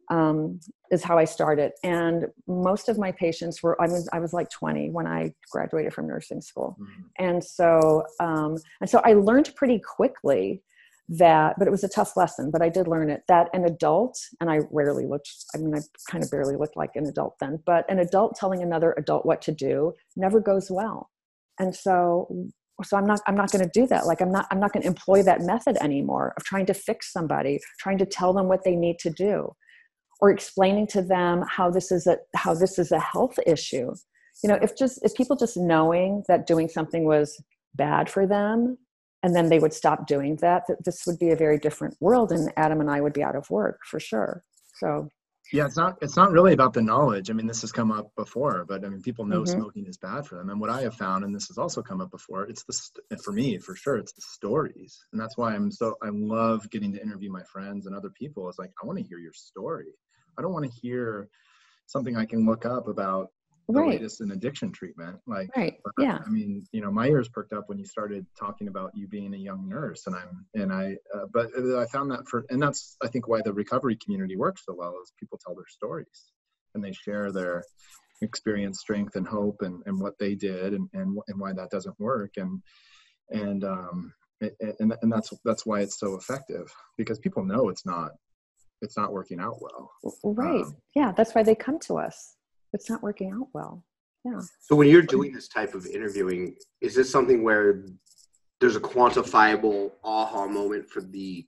um, is how I started. And most of my patients were, I was, I was like 20 when I graduated from nursing school. Mm-hmm. And so, um, and so I learned pretty quickly that, but it was a tough lesson, but I did learn it that an adult, and I rarely looked, I mean, I kind of barely looked like an adult then, but an adult telling another adult what to do never goes well. And so, so i'm not i'm not going to do that like i'm not i'm not going to employ that method anymore of trying to fix somebody trying to tell them what they need to do or explaining to them how this is a how this is a health issue. You know if just if people just knowing that doing something was bad for them and then they would stop doing that that this would be a very different world and adam and i would be out of work for sure. So yeah it's not it's not really about the knowledge. I mean this has come up before but i mean people know mm-hmm. smoking is bad for them. And what i have found and this has also come up before it's the for me for sure it's the stories. And that's why i'm so i love getting to interview my friends and other people. It's like i want to hear your story I don't want to hear something I can look up about the right. latest in addiction treatment. Like, right. yeah. I mean, you know, my ears perked up when you started talking about you being a young nurse, and I'm, and I, uh, but I found that for, and that's I think why the recovery community works so well is people tell their stories and they share their experience, strength, and hope, and and what they did, and and and why that doesn't work, and and um and and that's that's why it's so effective because people know it's not it's not working out well. Right. Um, yeah, that's why they come to us. It's not working out well. Yeah. So when you're doing this type of interviewing, is this something where there's a quantifiable aha moment for the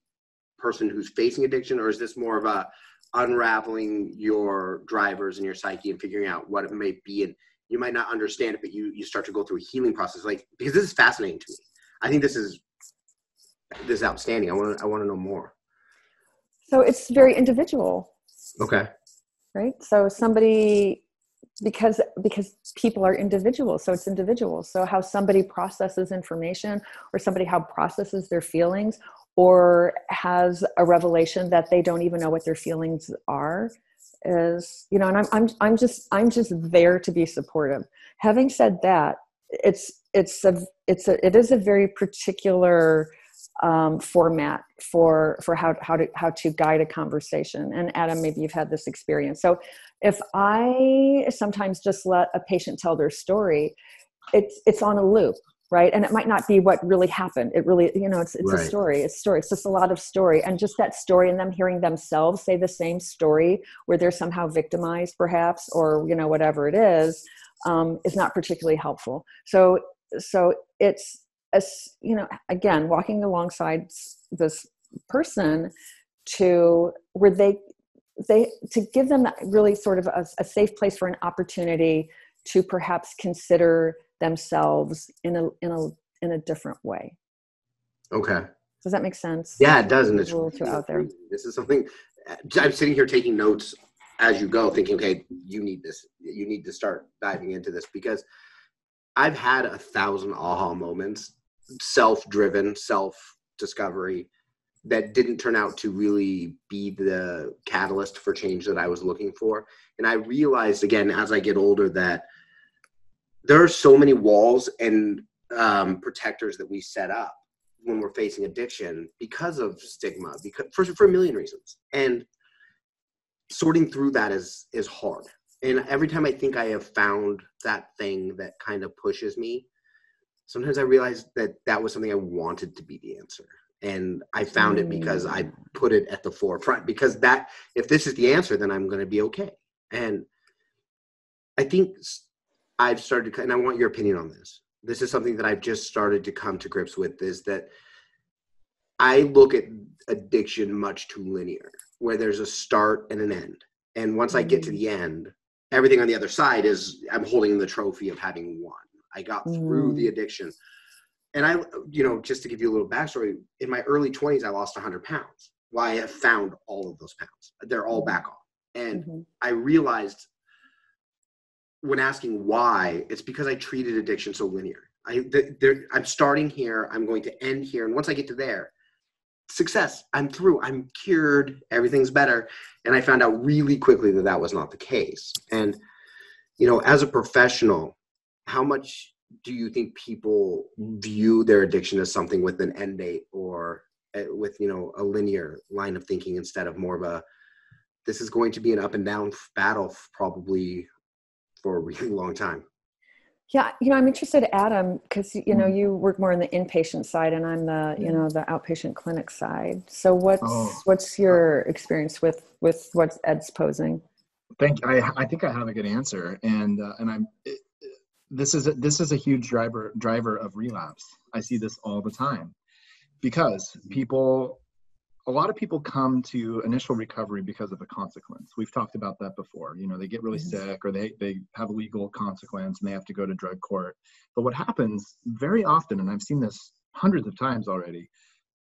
person who's facing addiction, or is this more of a unraveling your drivers and your psyche and figuring out what it may be and you might not understand it but you you start to go through a healing process like because this is fascinating to me i think this is this is outstanding i want to i want to know more so it's very individual. Okay. Right. So somebody because because people are individuals so it's individual so how somebody processes information or somebody how processes their feelings or has a revelation that they don't even know what their feelings are is you know and I'm, I'm i'm just i'm just there to be supportive having said that it's it's a it's a it is a very particular um, format for for how how to how to guide a conversation. And adam maybe you've had this experience. So if i sometimes just let a patient tell their story it's it's on a loop right? And it might not be what really happened. It really you know it's it's right. a story it's a story. It's just a lot of story. And just that story and them hearing themselves say the same story where they're somehow victimized perhaps or you know whatever it is um, is not particularly helpful. So so it's a, you know again walking alongside this person to where they they to give them really sort of a, a safe place for an opportunity to perhaps consider themselves in a in a in a different way. Okay. Does that make sense? Yeah, it does, and it's a little too out there. This is something uh, I'm sitting here taking notes as you go, thinking, okay, you need this. You need to start diving into this because I've had a thousand aha moments, self-driven, self-discovery that didn't turn out to really be the catalyst for change that I was looking for. And I realized again as I get older that there are so many walls and um, protectors that we set up when we're facing addiction because of stigma because for, for a million reasons and sorting through that is is hard and every time i think i have found that thing that kind of pushes me sometimes i realized that that was something i wanted to be the answer and i found it because i mm. put it at the forefront because that if this is the answer then i'm going to be okay and i think I've started to, and I want your opinion on this. This is something that I've just started to come to grips with is that I look at addiction much too linear, where there's a start and an end. And once I get to the end, everything on the other side is I'm holding the trophy of having won. I got through the mm. addiction. And I, you know, just to give you a little backstory, in my early 20s, I lost 100 pounds. Well, I have found all of those pounds. They're all back on. And mm-hmm. I realized when asking why, it's because I treated addiction so linear. I, I'm starting here, I'm going to end here, and once I get to there, success, I'm through, I'm cured, everything's better. And I found out really quickly that that was not the case. And, you know, as a professional, how much do you think people view their addiction as something with an end date or eh, with, you know, a linear line of thinking instead of more of a, this is going to be an up and down battle probably for a really long time. Yeah, you know, I'm interested, Adam, because you know mm-hmm. you work more on the inpatient side, and I'm the you know the outpatient clinic side. So what's oh. what's your experience with with what Ed's posing? Thank you. I I think I have a good answer, and uh, and I'm. It, this is a, this is a huge driver driver of relapse. I see this all the time because people a lot of people come to initial recovery because of a consequence. We've talked about that before. You know, they get really mm-hmm. sick or they, they have a legal consequence and they have to go to drug court. But what happens very often, and I've seen this hundreds of times already,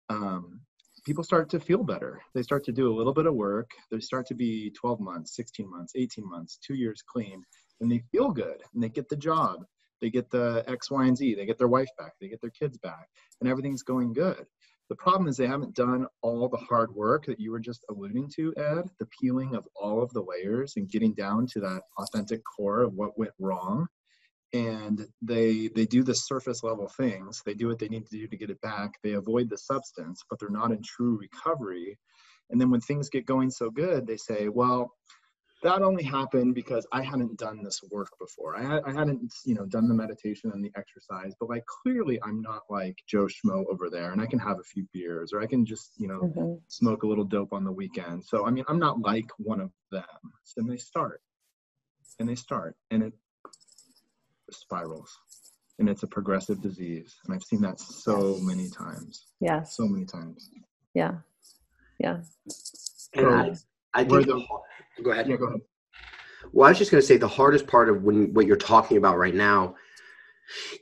um, people start to feel better. They start to do a little bit of work. They start to be 12 months, 16 months, 18 months, two years clean, and they feel good and they get the job. They get the X, Y, and Z. They get their wife back. They get their kids back, and everything's going good. The problem is they haven't done all the hard work that you were just alluding to, Ed, the peeling of all of the layers and getting down to that authentic core of what went wrong. And they they do the surface level things. They do what they need to do to get it back. They avoid the substance, but they're not in true recovery. And then when things get going so good, they say, well, that only happened because I hadn't done this work before. I, I hadn't, you know, done the meditation and the exercise, but like clearly I'm not like Joe Schmo over there and I can have a few beers or I can just, you know, mm-hmm. smoke a little dope on the weekend. So, I mean, I'm not like one of them. So they start and they start and it spirals and it's a progressive disease. And I've seen that so many times. Yeah. So many times. Yeah. Yeah. So, I think the, Go ahead. Yeah, go ahead. Well, I was just going to say the hardest part of when what you're talking about right now,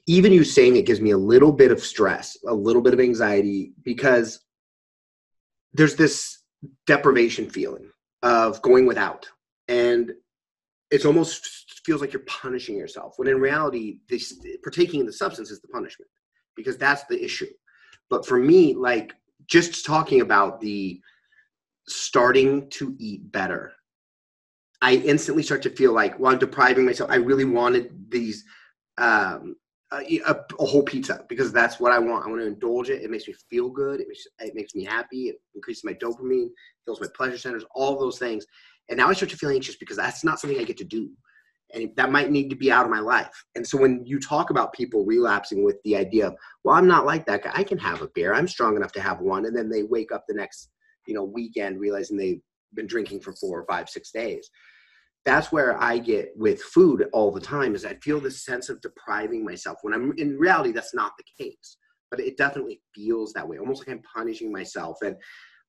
even you saying it gives me a little bit of stress, a little bit of anxiety because there's this deprivation feeling of going without, and it's almost feels like you're punishing yourself. When in reality, this partaking in the substance is the punishment because that's the issue. But for me, like just talking about the starting to eat better I instantly start to feel like, well, I'm depriving myself. I really wanted these, um, a, a, whole pizza because that's what I want. I want to indulge it. It makes me feel good. It makes, it makes me happy. It increases my dopamine, fills my pleasure centers, all those things. And now I start to feel anxious because that's not something I get to do. And that might need to be out of my life. And so when you talk about people relapsing with the idea of, well, I'm not like that guy. I can have a beer. I'm strong enough to have one. And then they wake up the next, you know, weekend realizing they've been drinking for four or five, six days. That's where I get with food all the time is I feel this sense of depriving myself. When I'm in reality that's not the case but it definitely feels that way almost like I'm punishing myself. And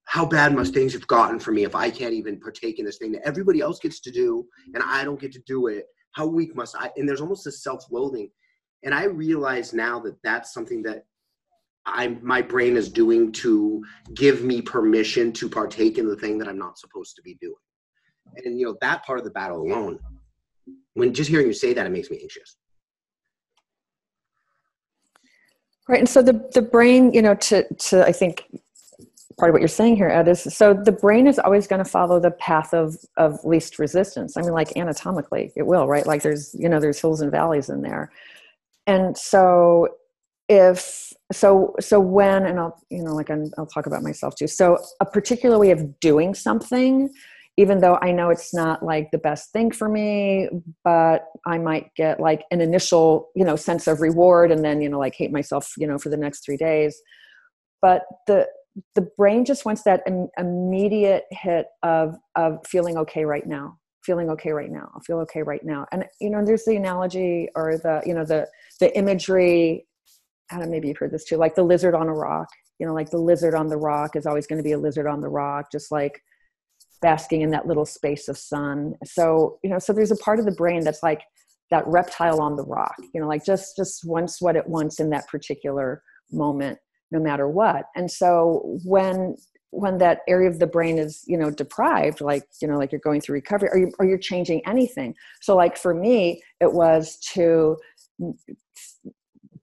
how bad must things have gotten for me if I can't even partake in this thing that everybody else gets to do and I don't get to do it? How weak must I and there's almost this self-loathing. And I realize now that that's something that I my brain is doing to give me permission to partake in the thing that I'm not supposed to be doing. And you know that part of the battle alone when just hearing you say that it makes me anxious. Right and so the the brain you know to to i think part of what you're saying here ed is so the brain is always going to follow the path of of least resistance. I mean like anatomically it will right? Like there's you know there's hills and valleys in there. And so if so so when and i'll you know like i will talk about myself too so a particular way of doing something even though I know it's not like the best thing for me, but I might get like an initial, you know, sense of reward and then, you know, like hate myself, you know, for the next three days. But the the brain just wants that Im- immediate hit of of feeling okay right now feeling okay right now i'll feel okay right now and you know there's the analogy or the you know the the imagery Adam, maybe you've heard this too like the lizard on a rock you know like the lizard on the rock is always going to be a lizard on the rock just like basking in that little space of sun. So you know so there's a part of the brain that's like that reptile on the rock you know like just just wants what it wants in that particular moment no matter what. And so when when that area of the brain is you know deprived like you know like you're going through recovery or, you, or you're changing anything? So like for me it was to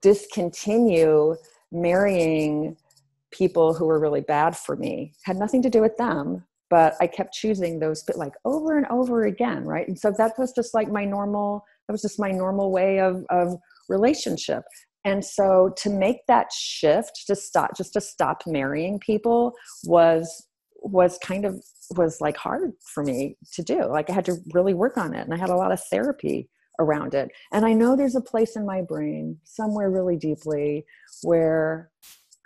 discontinue marrying people who were really bad for me had nothing to do with them but I kept choosing those, but like over and over again, right? And so that was just like my normal, that was just my normal way of, of relationship. And so to make that shift, to stop, just to stop marrying people was, was kind of, was like hard for me to do. Like I had to really work on it. And I had a lot of therapy around it. And I know there's a place in my brain somewhere really deeply where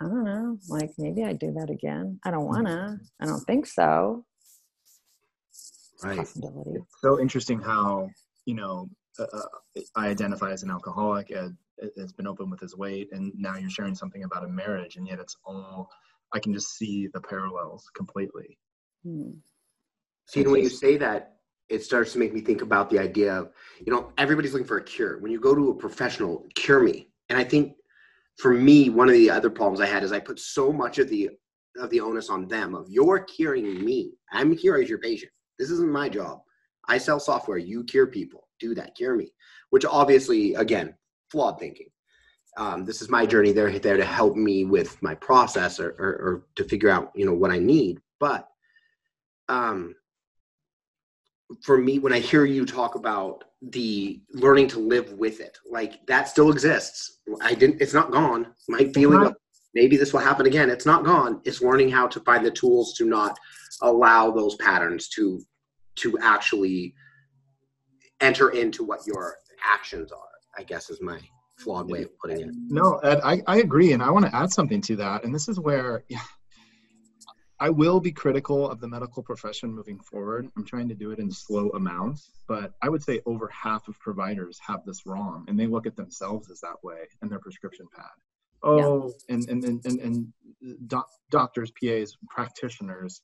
I don't know, like maybe I do that again. I don't wanna. I don't think so. Right. Possibility. It's so interesting how you know uh, uh I identify as an alcoholic. Ed has been open with his weight, and now you're sharing something about a marriage, and yet it's all I can just see the parallels completely. Hmm. See, when you say that, it starts to make me think about the idea of, you know, everybody's looking for a cure. When you go to a professional, cure me. And I think for me, one of the other problems I had is I put so much of the of the onus on them of you're curing me. I'm here as your patient. This isn't my job. I sell software. You cure people. Do that. Cure me. Which obviously, again, flawed thinking. Um, this is my journey. They're there to help me with my process or, or, or to figure out, you know, what I need. But um, for me, when I hear you talk about the learning to live with it like that still exists. I didn't it's not gone. My feeling of maybe this will happen again it's not gone it's learning how to find the tools to not allow those patterns to to actually enter into what your actions are i guess is my flawed way of putting it. No Ed, I, I agree and i want to add something to that and this is where yeah, I will be critical of the medical profession moving forward. I'm trying to do it in slow amounts, but I would say over half of providers have this wrong and they look at themselves as that way in their prescription pad. Oh, yeah. and, and, and, and, and doc, doctors, PAs, practitioners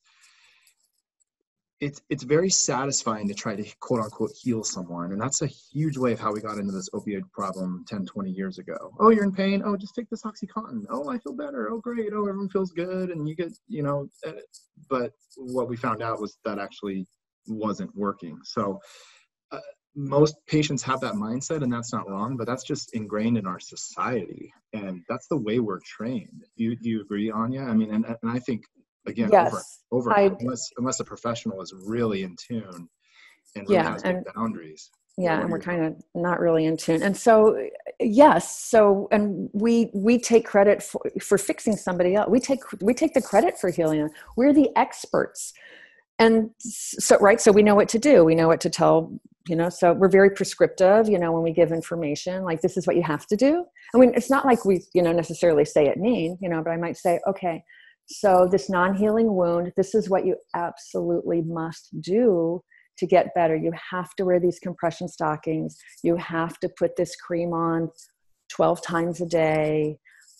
it's it's very satisfying to try to quote unquote heal someone. And that's a huge way of how we got into this opioid problem 10 20 years ago. Oh you're in pain? Oh just take this oxycontin. Oh i feel better. Oh great. Oh everyone feels good and you get you know eh, but what we found out was that actually wasn't working. So uh, most patients have that mindset and that's not wrong but that's just ingrained in our society. And that's the way we're trained. Do you, do you agree anya? I mean and, and i think again yes, over, over I, unless unless a professional is really in tune and Yeah, realistic and- boundaries. yeah and we're kind of not really in tune. And so yes so and we we take credit for, for fixing somebody else we take we take the credit for healing we're the experts. And so right so we know what to do. We know what to tell you know so we're very prescriptive you know when we give information like this is what you have to do. I mean it's not like we you know necessarily say it mean you know but i might say okay so this non-healing wound this is what you absolutely must do to get better. You have to wear these compression stockings. You have to put this cream on 12 times a day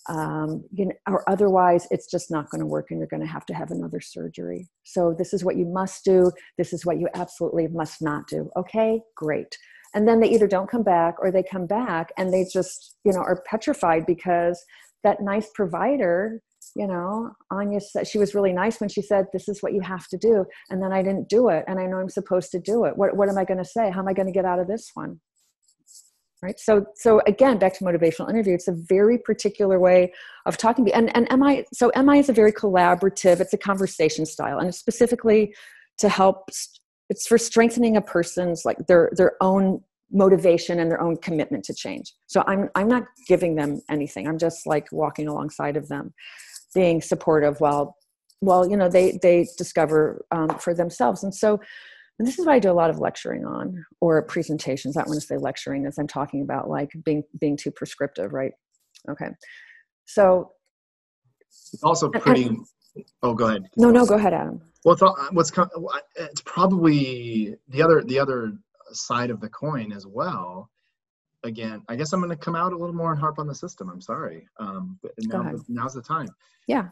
um, you know, or otherwise it's just not going to work and you're going to have to have another surgery. So this is what you must do. This is what you absolutely must not do. Okay great. And then they either don't come back or they come back and they just you know are petrified because that nice provider you know anya said she was really nice when she said this is what you have to do. And then i didn't do it and i know i'm supposed to do it. What, what am i going to say? How am i going to get out of this one? Right? So so again back to motivational interview it's a very particular way of talking and and mi so mi is a very collaborative it's a conversation style and it's specifically to help it's for strengthening a person's like their their own motivation and their own commitment to change. So i'm i'm not giving them anything i'm just like walking alongside of them being supportive while well you know they they discover um, for themselves and so and this is what I do a lot of lecturing on or presentations. I don't want to say lecturing as I'm talking about like being being too prescriptive, right? Okay. So It's also and- pretty. Oh, go ahead. no, no, go ahead, Adam. Well, it's, what's it's probably the other the other side of the coin as well. Again, I guess I'm going to come out a little more and harp on the system. I'm sorry. Um, but now, now's the time. Yeah.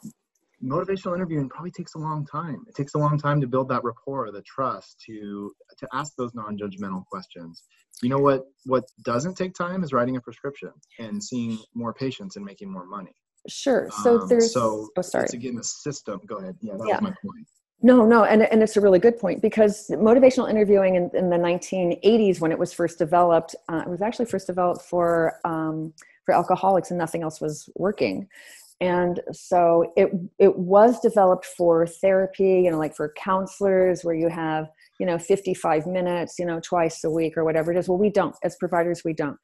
Motivational interviewing probably takes a long time. It takes a long time to build that rapport, the trust, to to ask those non-judgmental questions. You know what? What doesn't take time is writing a prescription and seeing more patients and making more money. Sure. So Um, there's so oh sorry. it's again the system. Go ahead. Yeah, that Yeah. was my point. No, no, and, and it's a really good point because motivational interviewing in, in the 1980s, when it was first developed, uh, it was actually first developed for um, for alcoholics, and nothing else was working. And so it it was developed for therapy, you know, like for counselors, where you have you know 55 minutes, you know, twice a week or whatever it is. Well, we don't as providers, we don't.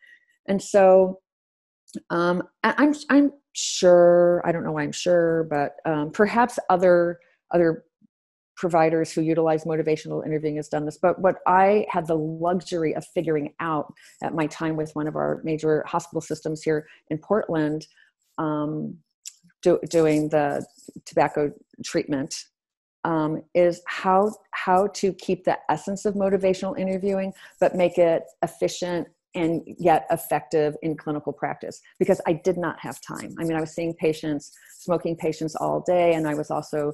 And so um, I'm I'm sure I don't know why I'm sure, but um, perhaps other other providers who utilize motivational interviewing has done this but what i had the luxury of figuring out at my time with one of our major hospital systems here in portland um, do, doing the tobacco treatment um, is how how to keep the essence of motivational interviewing but make it efficient and yet effective in clinical practice because i did not have time. I mean i was seeing patients smoking patients all day and i was also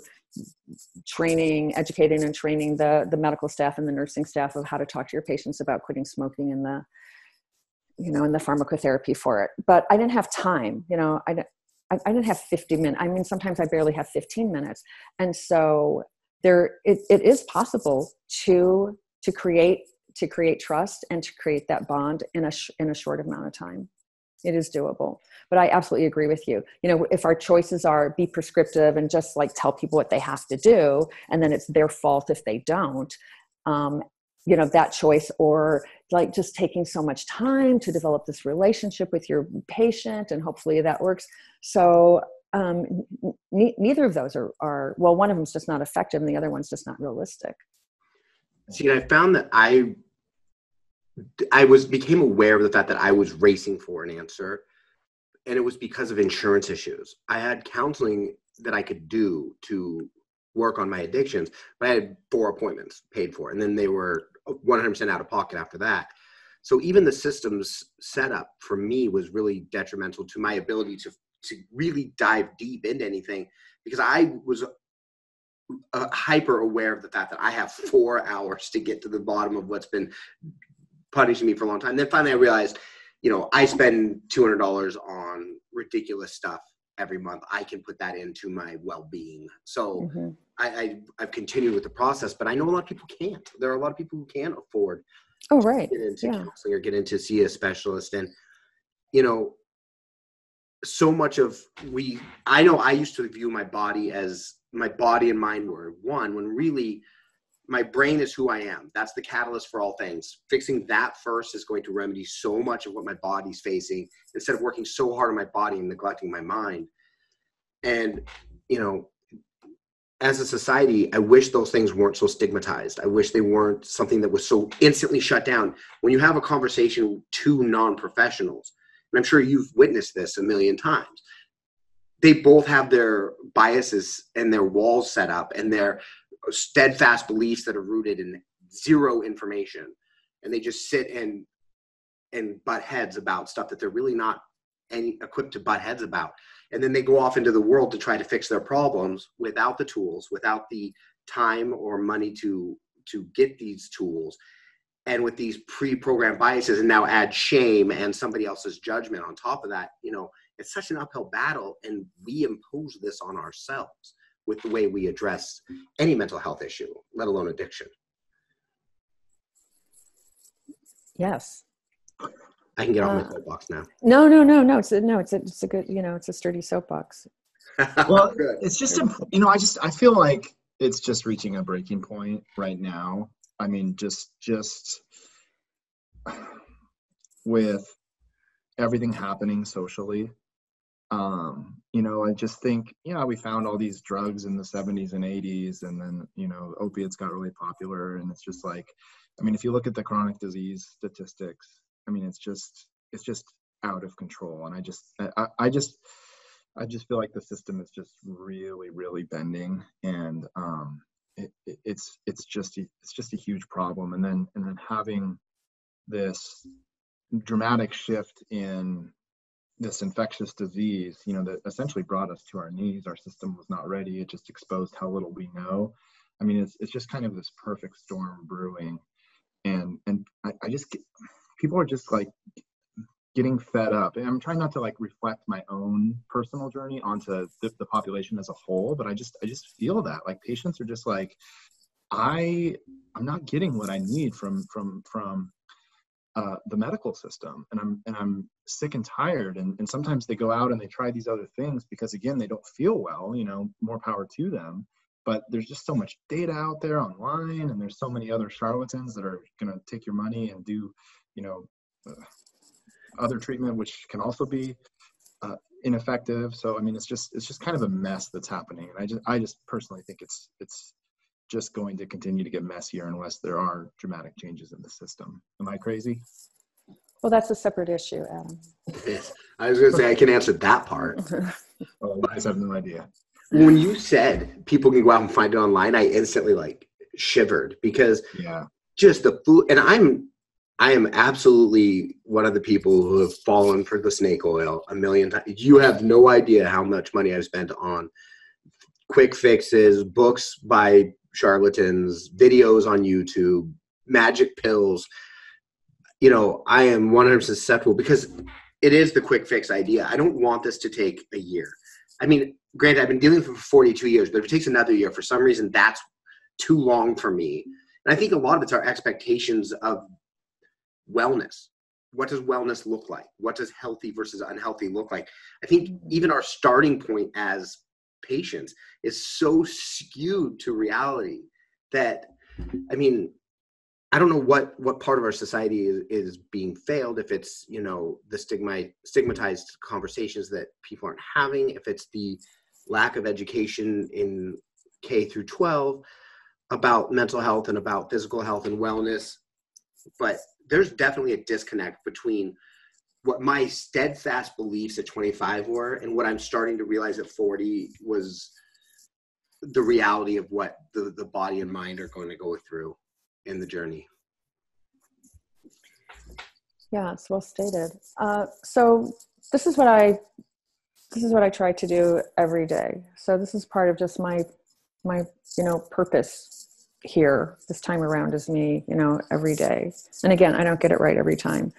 training educating and training the the medical staff and the nursing staff of how to talk to your patients about quitting smoking and the you know and the pharmacotherapy for it. But i didn't have time you know i didn't I, I didn't have 50 minutes i mean sometimes i barely have 15 minutes. And so there it, it is possible to to create to create trust and to create that bond in a sh- in a short amount of time. It is doable. But i absolutely agree with you. You know if our choices are be prescriptive and just like tell people what they have to do and then it's their fault if they don't um, you know that choice or like just taking so much time to develop this relationship with your patient and hopefully that works. So um, neither of those are, are well one of them's just not effective and the other one's just not realistic See, and I found that I I was became aware of the fact that I was racing for an answer, and it was because of insurance issues. I had counseling that I could do to work on my addictions, but I had four appointments paid for, and then they were 100% out of pocket after that. So even the systems setup for me was really detrimental to my ability to to really dive deep into anything because I was uh, hyper aware of the fact that I have four hours to get to the bottom of what's been punishing me for a long time. Then finally, I realized, you know, I spend two hundred dollars on ridiculous stuff every month. I can put that into my well-being. So Mhm. I, I I've continued with the process, but I know a lot of people can't. There are a lot of people who can't afford oh right get into Yeah. counseling or get into see a specialist and you know so much of we i know i used to view my body as my body and mind were one when really my brain is who I am. That's the catalyst for all things. Fixing that first is going to remedy so much of what my body's facing instead of working so hard on my body and neglecting my mind. And, you know, as a society, I wish those things weren't so stigmatized. I wish they weren't something that was so instantly shut down. When you have a conversation with two non professionals, and I'm sure you've witnessed this a million times, they both have their biases and their walls set up and their steadfast beliefs that are rooted in zero information. And they just sit and and butt heads about stuff that they're really not any equipped to butt heads about. And then they go off into the world to try to fix their problems without the tools without the time or money to to get these tools. And with these pre-programmed biases and now add shame and somebody else's judgment on top of that you know it's such an uphill battle and we impose this on ourselves with the way we address any mental health issue, let alone addiction. Yes. I can get off uh, my soapbox now. No, no, no, no. It's a, no, it's a, it's a good, you know, it's a sturdy soapbox. well, it's just, you know, I just, I feel like it's just reaching a breaking point right now. I mean, just, just with everything happening socially, um, you know, I just think, yeah, we found all these drugs in the 70s and 80s, and then, you know, opiates got really popular. And it's just like, I mean, if you look at the chronic disease statistics, I mean, it's just, it's just out of control. And I just, I, I just, I just feel like the system is just really, really bending. And, um, it, it, it's, it's just, it's just a huge problem. And then, and then having this dramatic shift in this infectious disease, you know, that essentially brought us to our knees. Our system was not ready. It just exposed how little we know. I mean, it's, it's just kind of this perfect storm brewing. And, and I, I just get, people are just like getting fed up. And I'm trying not to like reflect my own personal journey onto the, the population as a whole, but I just, I just feel that like patients are just like, I, I'm not getting what I need from, from, from uh, the medical system and i'm and i'm sick and tired and, and sometimes they go out and they try these other things because again they don't feel well you know more power to them. But there's just so much data out there online and there's so many other charlatans that are going to take your money and do you know uh, other treatment which can also be uh, ineffective. So i mean it's just it's just kind of a mess that's happening. And i just i just personally think it's it's just going to continue to get messier unless there are dramatic changes in the system. Am I crazy? Well, that's a separate issue, Adam. I was going to say I can answer that part. well, oh, I have no idea. When you said people can go out and find it online, I instantly like shivered because yeah, just the food. And I'm I am absolutely one of the people who have fallen for the snake oil a million times. You have no idea how much money I've spent on quick fixes, books by charlatans, videos on YouTube, magic pills. You know, I am 100% susceptible because it is the quick fix idea. I don't want this to take a year. I mean, granted, I've been dealing with it for 42 years, but if it takes another year, for some reason, that's too long for me. And I think a lot of it's our expectations of wellness. What does wellness look like? What does healthy versus unhealthy look like? I think even our starting point as patients is so skewed to reality that i mean i don't know what what part of our society is, is being failed if it's you know the stigma stigmatized conversations that people aren't having if it's the lack of education in k through 12 about mental health and about physical health and wellness. But there's definitely a disconnect between what my steadfast beliefs at 25 were and what I'm starting to realize at 40 was the reality of what the, the body and mind are going to go through in the journey. Yeah, it's well stated. Uh, so this is what I this is what I try to do every day. So this is part of just my my you know purpose here this time around is me you know every day. And again, I don't get it right every time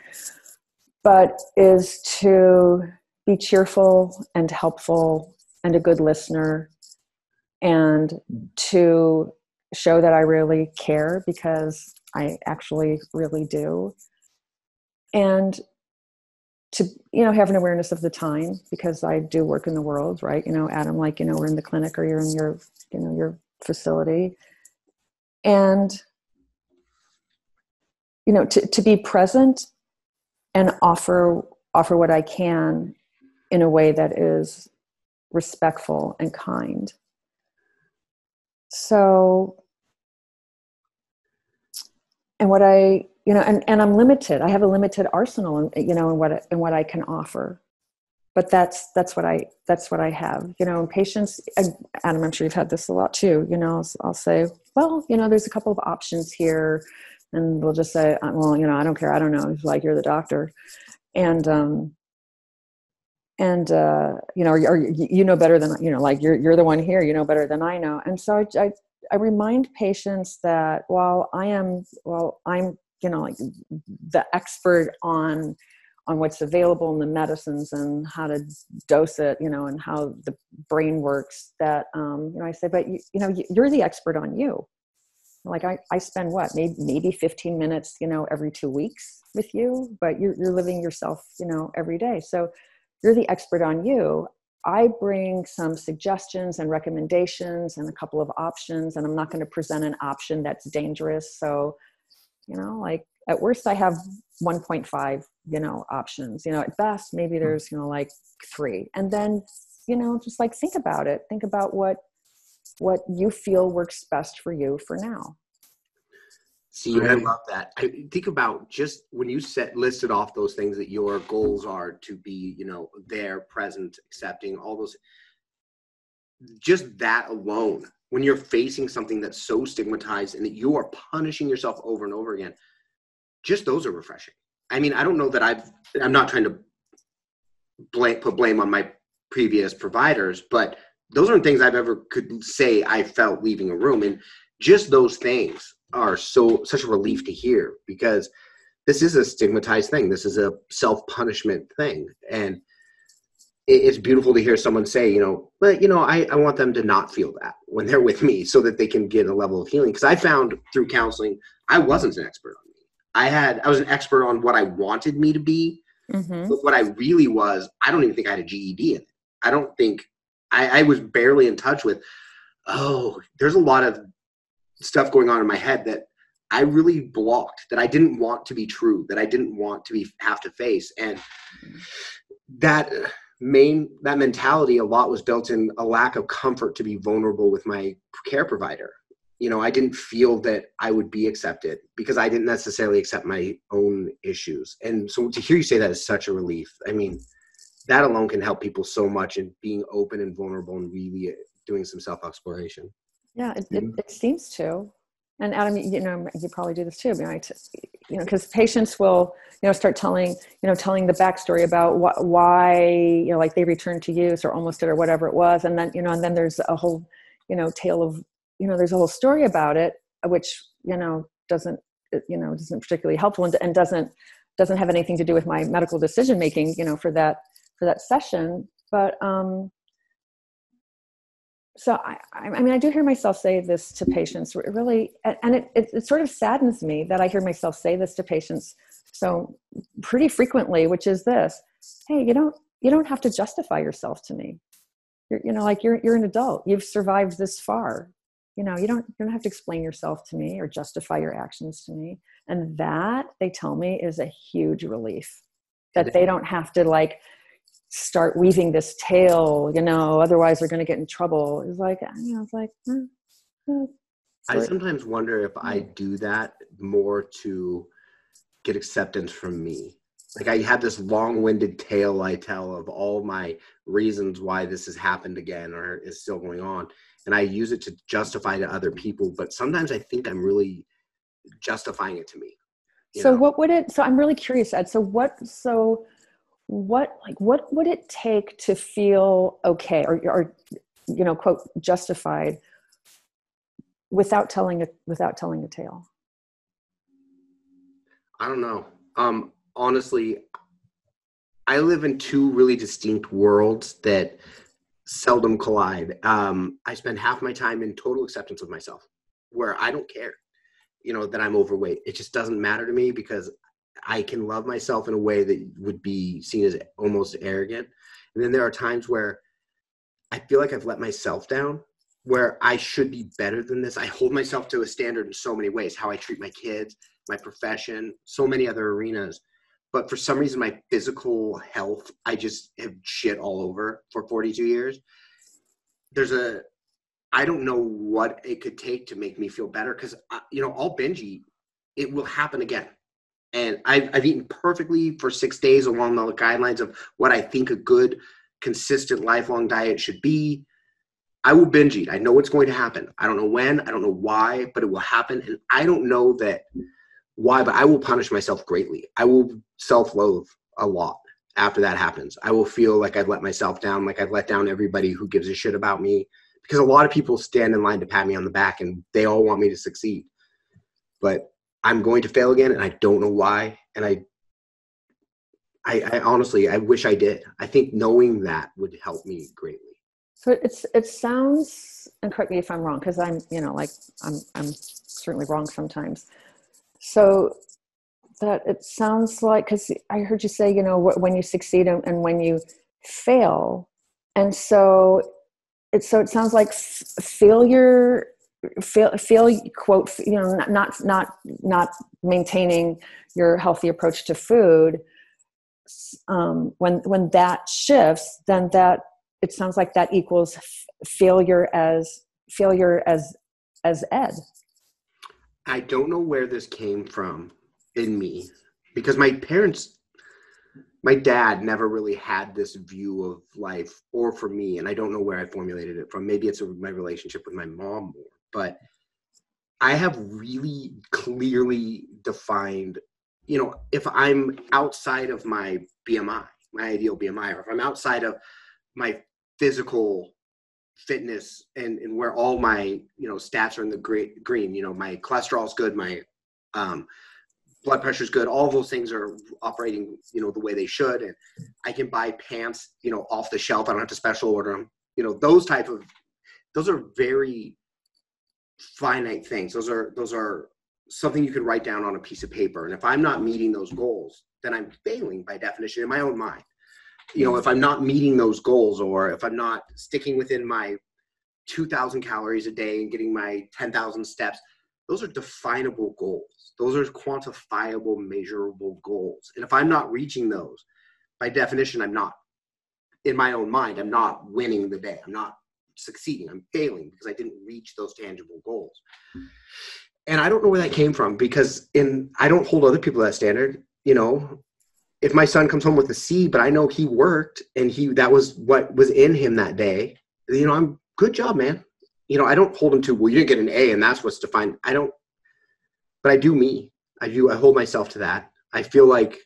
but is to be cheerful and helpful and a good listener and to show that I really care because I actually really do. And to you know have an awareness of the time because I do work in the world, right? You know, Adam, like you know, we're in the clinic or you're in your you know your facility, and you know to, to be present and offer offer what i can in a way that is respectful and kind. So and what i you know and, and i'm limited. I have a limited arsenal in, you know in what in what i can offer. But that's that's what i that's what i have. You know and patients adam i'm sure you've had this a lot too you know I'll, say well you know there's a couple of options here and we'll just say uh, well you know i don't care i don't know it's like you're the doctor and um and uh you know or, or you know better than you know like you're you're the one here you know better than i know and so i, I I remind patients that while I am, well, I'm, you know, like the expert on on what's available in the medicines and how to dose it, you know, and how the brain works. That um, you know, I say, but you, you know, you're the expert on you. Like I, I spend what maybe maybe 15 minutes, you know, every two weeks with you, but you're you're living yourself, you know, every day. So you're the expert on you. I bring some suggestions and recommendations and a couple of options, and I'm not going to present an option that's dangerous. So, you know, like at worst, I have 1.5, you know, options. You know, at best, maybe hmm. there's, you know, like three. And then, you know, just like think about it. Think about what what you feel works best for you for now. See, I love that. I think about just when you set listed off those things that your goals are to be, you know, there, present, accepting, all those. Just that alone, when you're facing something that's so stigmatized and that you are punishing yourself over and over again, just those are refreshing. I mean, I don't know that I've. I'm not trying to blame, put blame on my previous providers, but those aren't things I've ever could say I felt leaving a room, and just those things are so such a relief to hear because this is a stigmatized thing. This is a self punishment thing. And it's beautiful to hear someone say, you know, but you know, I, I want them to not feel that when they're with me so that they can get a level of healing. Because I found through counseling, I wasn't an expert on me. I had I was an expert on what I wanted me to be. Mm-hmm. But what I really was, I don't even think I had a GED in it. I don't think I, I was barely in touch with, oh, there's a lot of stuff going on in my head that I really blocked that I didn't want to be true, that I didn't want to be have to face. And that main that mentality a lot was built in a lack of comfort to be vulnerable with my care provider. You know, I didn't feel that I would be accepted because I didn't necessarily accept my own issues. And so to hear you say that is such a relief. I mean, that alone can help people so much in being open and vulnerable and really doing some self exploration. Yeah, it, it, it, seems to. And Adam, you know, you probably do this too, right? You know, because patients will, you know, start telling, you know, telling the backstory about wh- why, you know, like they returned to use or almost did or whatever it was, and then, you know, and then there's a whole, you know, tale of, you know, there's a whole story about it, which, you know, doesn't, you know, isn't particularly helpful and, and doesn't doesn't have anything to do with my medical decision making, you know, for that for that session. But um, so I, I mean, I do hear myself say this to patients really, and it, it, it, sort of saddens me that I hear myself say this to patients so pretty frequently, which is this, Hey, you don't, you don't have to justify yourself to me. You're, you know, like you're, you're an adult, you've survived this far. You know, you don't, you don't have to explain yourself to me or justify your actions to me. And that they tell me is a huge relief that they don't have to like start weaving this tale, you know, otherwise they're going to get in trouble. It's like, you know, it's like, hmm, hmm. I sometimes wonder if I do that more to get acceptance from me. Like I have this long-winded tale I tell of all my reasons why this has happened again or is still going on, and I use it to justify to other people. But sometimes I think I'm really justifying it to me. So know? what would it? So I'm really curious, Ed. So what? So what like what would it take to feel okay or, or you know quote justified without telling a without telling a tale? I don't know. Um honestly i live in two really distinct worlds that seldom collide. Um i spend half my time in total acceptance of myself where i don't care you know that i'm overweight. It just doesn't matter to me because I can love myself in a way that would be seen as almost arrogant. And then there are times where I feel like I've let myself down where I should be better than this. I hold myself to a standard in so many ways how I treat my kids, my profession, so many other arenas. But for some reason, my physical health, I just have shit all over for 42 years. There's a, I don't know what it could take to make me feel better because, uh, you know, I'll binge eat. It will happen again. And I've, I've eaten perfectly for six days along the guidelines of what I think a good, consistent, lifelong diet should be I will binge eat. I know what's going to happen. I don't know when, I don't know why, but it will happen. And I don't know that why, but I will punish myself greatly. I will self loathe a lot after that happens. I will feel like I've let myself down, like I've let down everybody who gives a shit about me. Because a lot of people stand in line to pat me on the back and they all want me to succeed. But I'm going to fail again and I don't know why. And I I, I honestly I wish I did. I think knowing that would help me greatly. So it's it sounds and correct me if I'm wrong because I'm you know like I'm I'm certainly wrong sometimes. So that it sounds like because I heard you say you know when you succeed and, and when you fail, and so it so it sounds like f- failure fail, fail quote you know not not not maintaining your healthy approach to food um, when when that shifts then that it sounds like that equals f- failure as failure as as ed. I don't know where this came from in me because my parents my dad never really had this view of life or for me and i don't know where i formulated it from. Maybe it's my relationship with my mom more but i have really clearly defined you know if i'm outside of my bmi my ideal bmi or if i'm outside of my physical fitness and, and where all my you know stats are in the green you know my cholesterol is good my um, blood pressure is good all those things are operating you know the way they should and i can buy pants you know off the shelf. I don't have to special order them you know those type of those are very finite things. Those are those are something you can write down on a piece of paper. And if i'm not meeting those goals then i'm failing by definition in my own mind. You know if i'm not meeting those goals or if i'm not sticking within my 2000 calories a day and getting my 10,000 steps those are definable goals. Those are quantifiable measurable goals. And if i'm not reaching those by definition i'm not in my own mind i'm not winning the day. I'm not succeeding i'm failing because i didn't reach those tangible goals and i don't know where that came from because in i don't hold other people that standard you know if my son comes home with a C, but I know he worked and he that was what was in him that day, you know, I'm good job, man. You know, I don't hold him to well, you didn't get an A and that's what's defined. I don't, but I do me. I do. I hold myself to that. I feel like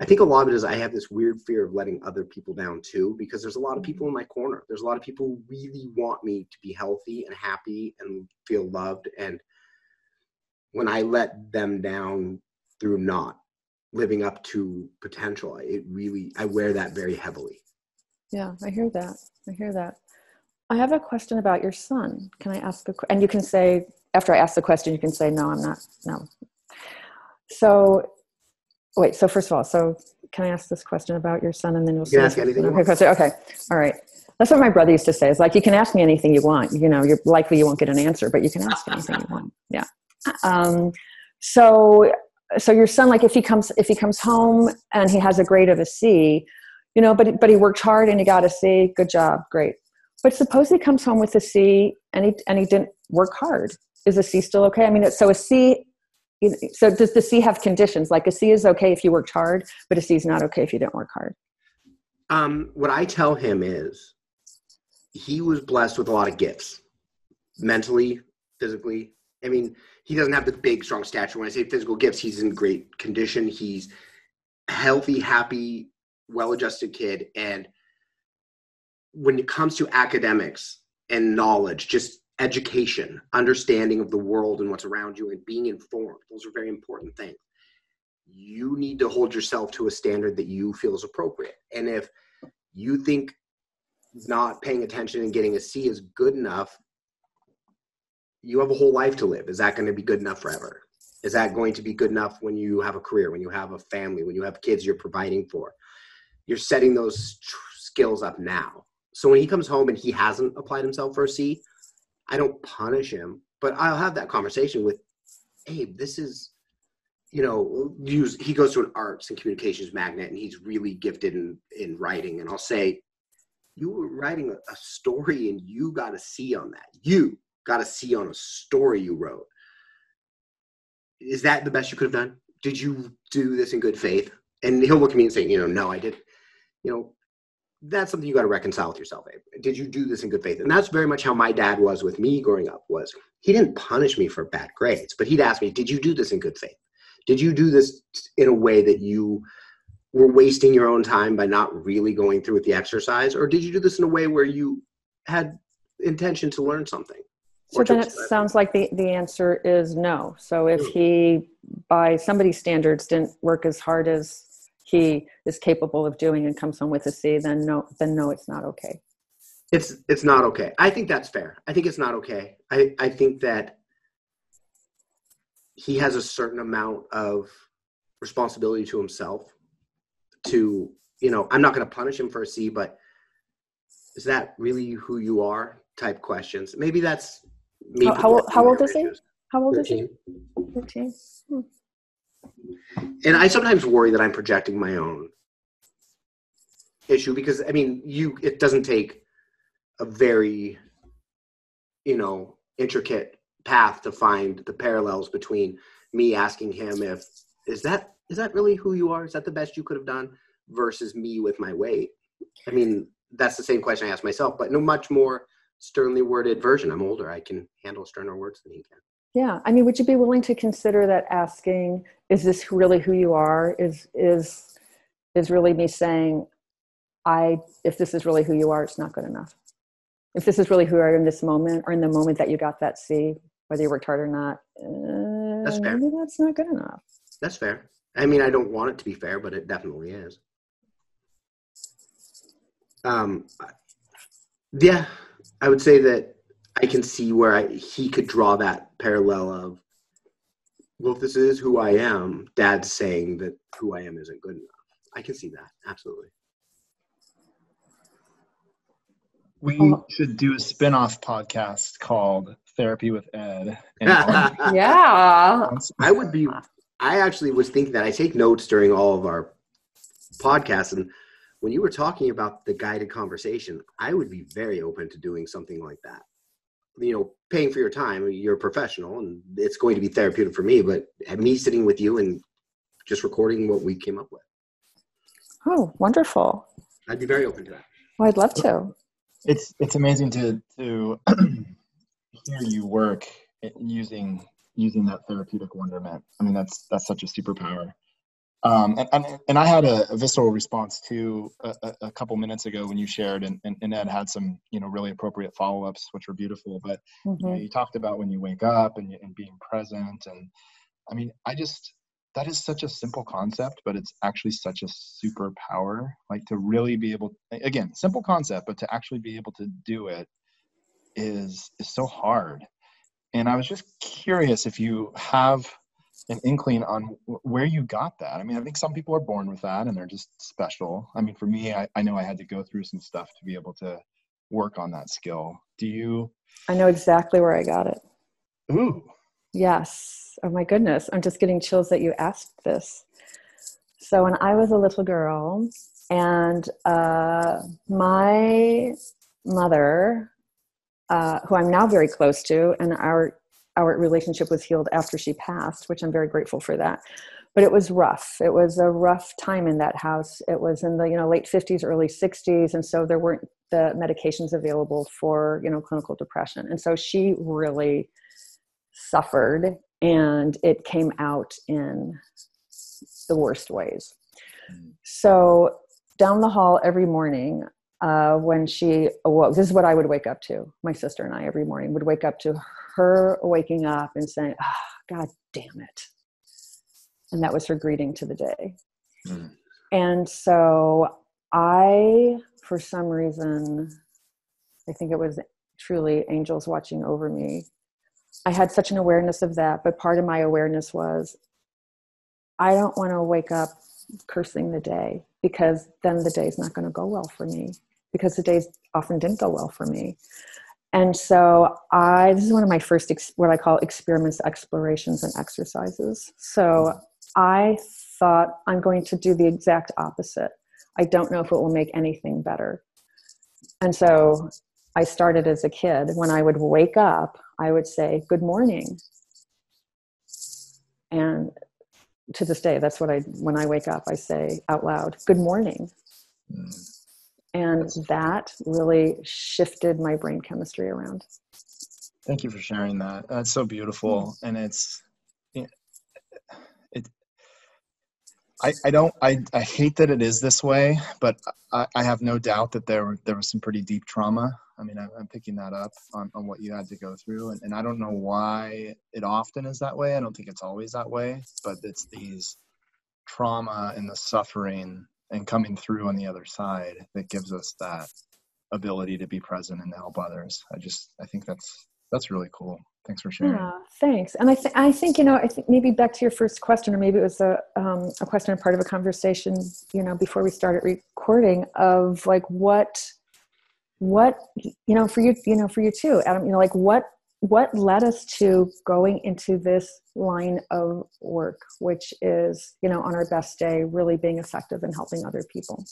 I think a lot of it is I have this weird fear of letting other people down too, because there's a lot of mm-hmm. people in my corner. There's a lot of people who really want me to be healthy and happy and feel loved. And when I let them down through not living up to potential it really i wear that very heavily yeah i hear that i hear that i have a question about your son can i ask a question? and you can say after i ask the question you can say no i'm not no so wait so first of all so can i ask this question about your son and then you'll you ask anything okay, okay all right. That's what my brother used to say. Is like you can ask me anything you want you know you're likely you won't get an answer but you can ask anything you want. Yeah. Um, so so your son like if he comes if he comes home and he has a grade of a c you know but but he worked hard and he got a c good job great. But suppose he comes home with a c and he and he didn't work hard. Is a c still okay? I mean so a c so does the c have conditions like a c is okay if you worked hard but a c is not okay if you didn't work hard um, what i tell him is he was blessed with a lot of gifts mentally physically i mean he doesn't have the big, strong stature. When I say physical gifts, he's in great condition. He's healthy, happy, well-adjusted kid. And when it comes to academics and knowledge, just education, understanding of the world and what's around you, and being informed, those are very important things. You need to hold yourself to a standard that you feel is appropriate. And if you think not paying attention and getting a C is good enough, you have a whole life to live. Is that going to be good enough forever? Is that going to be good enough when you have a career, when you have a family, when you have kids you're providing for? You're setting those tr- skills up now. So when he comes home and he hasn't applied himself for a C, I don't punish him, but I'll have that conversation with Abe. This is, you know, use he goes to an arts and communications magnet, and he's really gifted in in writing. And I'll say, you were writing a, story, and you got a C on that. You got a C on a story you wrote. Is that the best you could have done? Did you do this in good faith? And he'll look at me and say, you know, no, I did. You know, that's something you got to reconcile with yourself Abe. did you do this in good faith? And that's very much how my dad was with me growing up was he didn't punish me for bad grades but he'd ask me did you do this in good faith? Did you do this in a way that you were wasting your own time by not really going through with the exercise? Or did you do this in a way where you had intention to learn something? So then it sounds like the, the answer is no. So if hmm. he by somebody's standards didn't work as hard as he is capable of doing and comes home with a C, then no, then no, it's not okay. It's it's not okay. I think that's fair. I think it's not okay. I, I think that he has a certain amount of responsibility to himself to, you know, I'm not going to punish him for a C, but is that really who you are? Type questions. Maybe that's me. How, how, how old is he? How old 13. is he? 13. Hmm and I sometimes worry that I'm projecting my own issue because I mean, you it doesn't take a very you know intricate path to find the parallels between me asking him if is that is that really who you are? Is that the best you could have done versus me with my weight? I mean, that's the same question I ask myself, but no much more sternly worded version. I'm older. I can handle sterner words than he can. Yeah, I mean, would you be willing to consider that asking, "Is this really who you are?" Is is is really me saying, "I if this is really who you are, it's not good enough." If this is really who you are in this moment, or in the moment that you got that C, whether you worked hard or not, uh, that's fair. maybe that's not good enough. That's fair. I mean, I don't want it to be fair, but it definitely is. Um, yeah, I would say that I can see where I, he could draw that parallel of, well, if this is who I am, dad's saying that who I am isn't good enough. I can see that. Absolutely. We should do a spin-off podcast called Therapy with Ed. yeah. I would be I actually was thinking that I take notes during all of our podcasts and when you were talking about the guided conversation, I would be very open to doing something like that you know paying for your time you're a professional and it's going to be therapeutic for me but me sitting with you and just recording what we came up with. Oh wonderful. I'd be very open to that. Well i'd love to. It's it's amazing to to hear you work using using that therapeutic wonderment. I mean that's that's such a superpower um, and, and, and, I had a, a visceral response to a, a, couple minutes ago when you shared, and, and, Ed had some, you know, really appropriate follow-ups, which were beautiful. But mm-hmm. you, know, you, talked about when you wake up and, and being present, and I mean, I just that is such a simple concept, but it's actually such a superpower. Like to really be able, again, simple concept, but to actually be able to do it is is so hard. And I was just curious if you have an inkling on where you got that. I mean, I think some people are born with that and they're just special. I mean, for me, I, I know I had to go through some stuff to be able to work on that skill. Do you? I know exactly where I got it. Ooh. Yes. Oh my goodness. I'm just getting chills that you asked this. So when I was a little girl, and uh, my mother, uh, who I'm now very close to, and our our relationship was healed after she passed, which I'm very grateful for that. But it was rough. It was a rough time in that house. It was in the you know late 50s, early 60s, and so there weren't the medications available for you know clinical depression, and so she really suffered, and it came out in the worst ways. So down the hall every morning, uh, when she awoke, this is what I would wake up to. My sister and I every morning would wake up to her waking up and saying, oh, God damn it. And that was her greeting to the day. Mm. And so I, for some reason, I think it was truly angels watching over me. I had such an awareness of that, but part of my awareness was I don't want to wake up cursing the day because then the day's not going to go well for me because the days often didn't go well for me and so I this is one of my first ex, what I call experiments, explorations, and exercises. So I thought I'm going to do the exact opposite. I don't know if it will make anything better. And so I started as a kid. When I would wake up, I would say, Good morning. And to this day, that's what I, when I wake up, I say out loud, Good morning. Mm. And that really shifted my brain chemistry around. Thank you for sharing that. That's so beautiful. Mm-hmm. And it's, it, I, I don't I, I hate that it is this way, but I, I have no doubt that there there was some pretty deep trauma. I mean, I, am picking that up on, on what you had to go through, and, and I don't know why it often is that way. I don't think it's always that way, but it's these trauma and the suffering and coming through on the other side that gives us that ability to be present and to help others. I just I think that's that's really cool. Thanks for sharing. Yeah, thanks. And I think I think you know I think maybe back to your first question, or maybe it was a um, a question part of a conversation, you know, before we started recording of like what what you know for you you know for you too, Adam. You know, like what what led us to going into this line of work, which is you know on our best day really being effective and helping other people.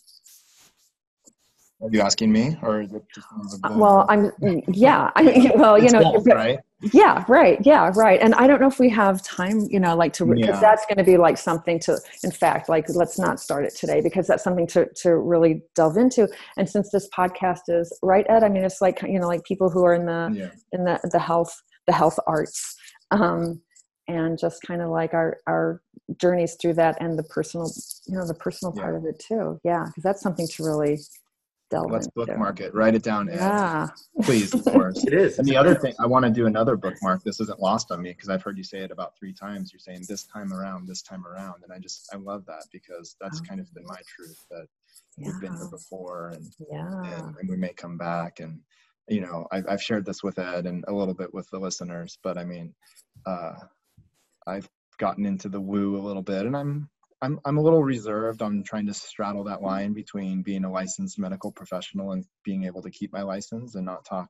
Are you asking me, or is it just? Uh, well, I'm. Yeah, I mean, well, you know, both, right? Yeah, right. Yeah, right. And I don't know if we have time, you know, like to because yeah. that's going to be like something to. In fact, like let's not start it today because that's something to to really delve into. And since this podcast is right, Ed, I mean, it's like you know, like people who are in the yeah. in the the health the health arts. Um, and just kind of like our our journeys through that and the personal you know the personal part of it too yeah because that's something to really delve Let's into. bookmark it. Write it down. Ed. Yeah. Please, of course. it is. And the other thing, I want to do another bookmark. This isn't lost on me because I've heard you say it about three times. You're saying this time around, this time around, and I just I love that because that's oh. kind of been my truth that yeah. we've been here before and, yeah. and and we may come back and you know I've, I've shared this with Ed and a little bit with the listeners, but I mean, uh, I've gotten into the woo a little bit and I'm I'm I'm a little reserved on trying to straddle that line between being a licensed medical professional and being able to keep my license and not talk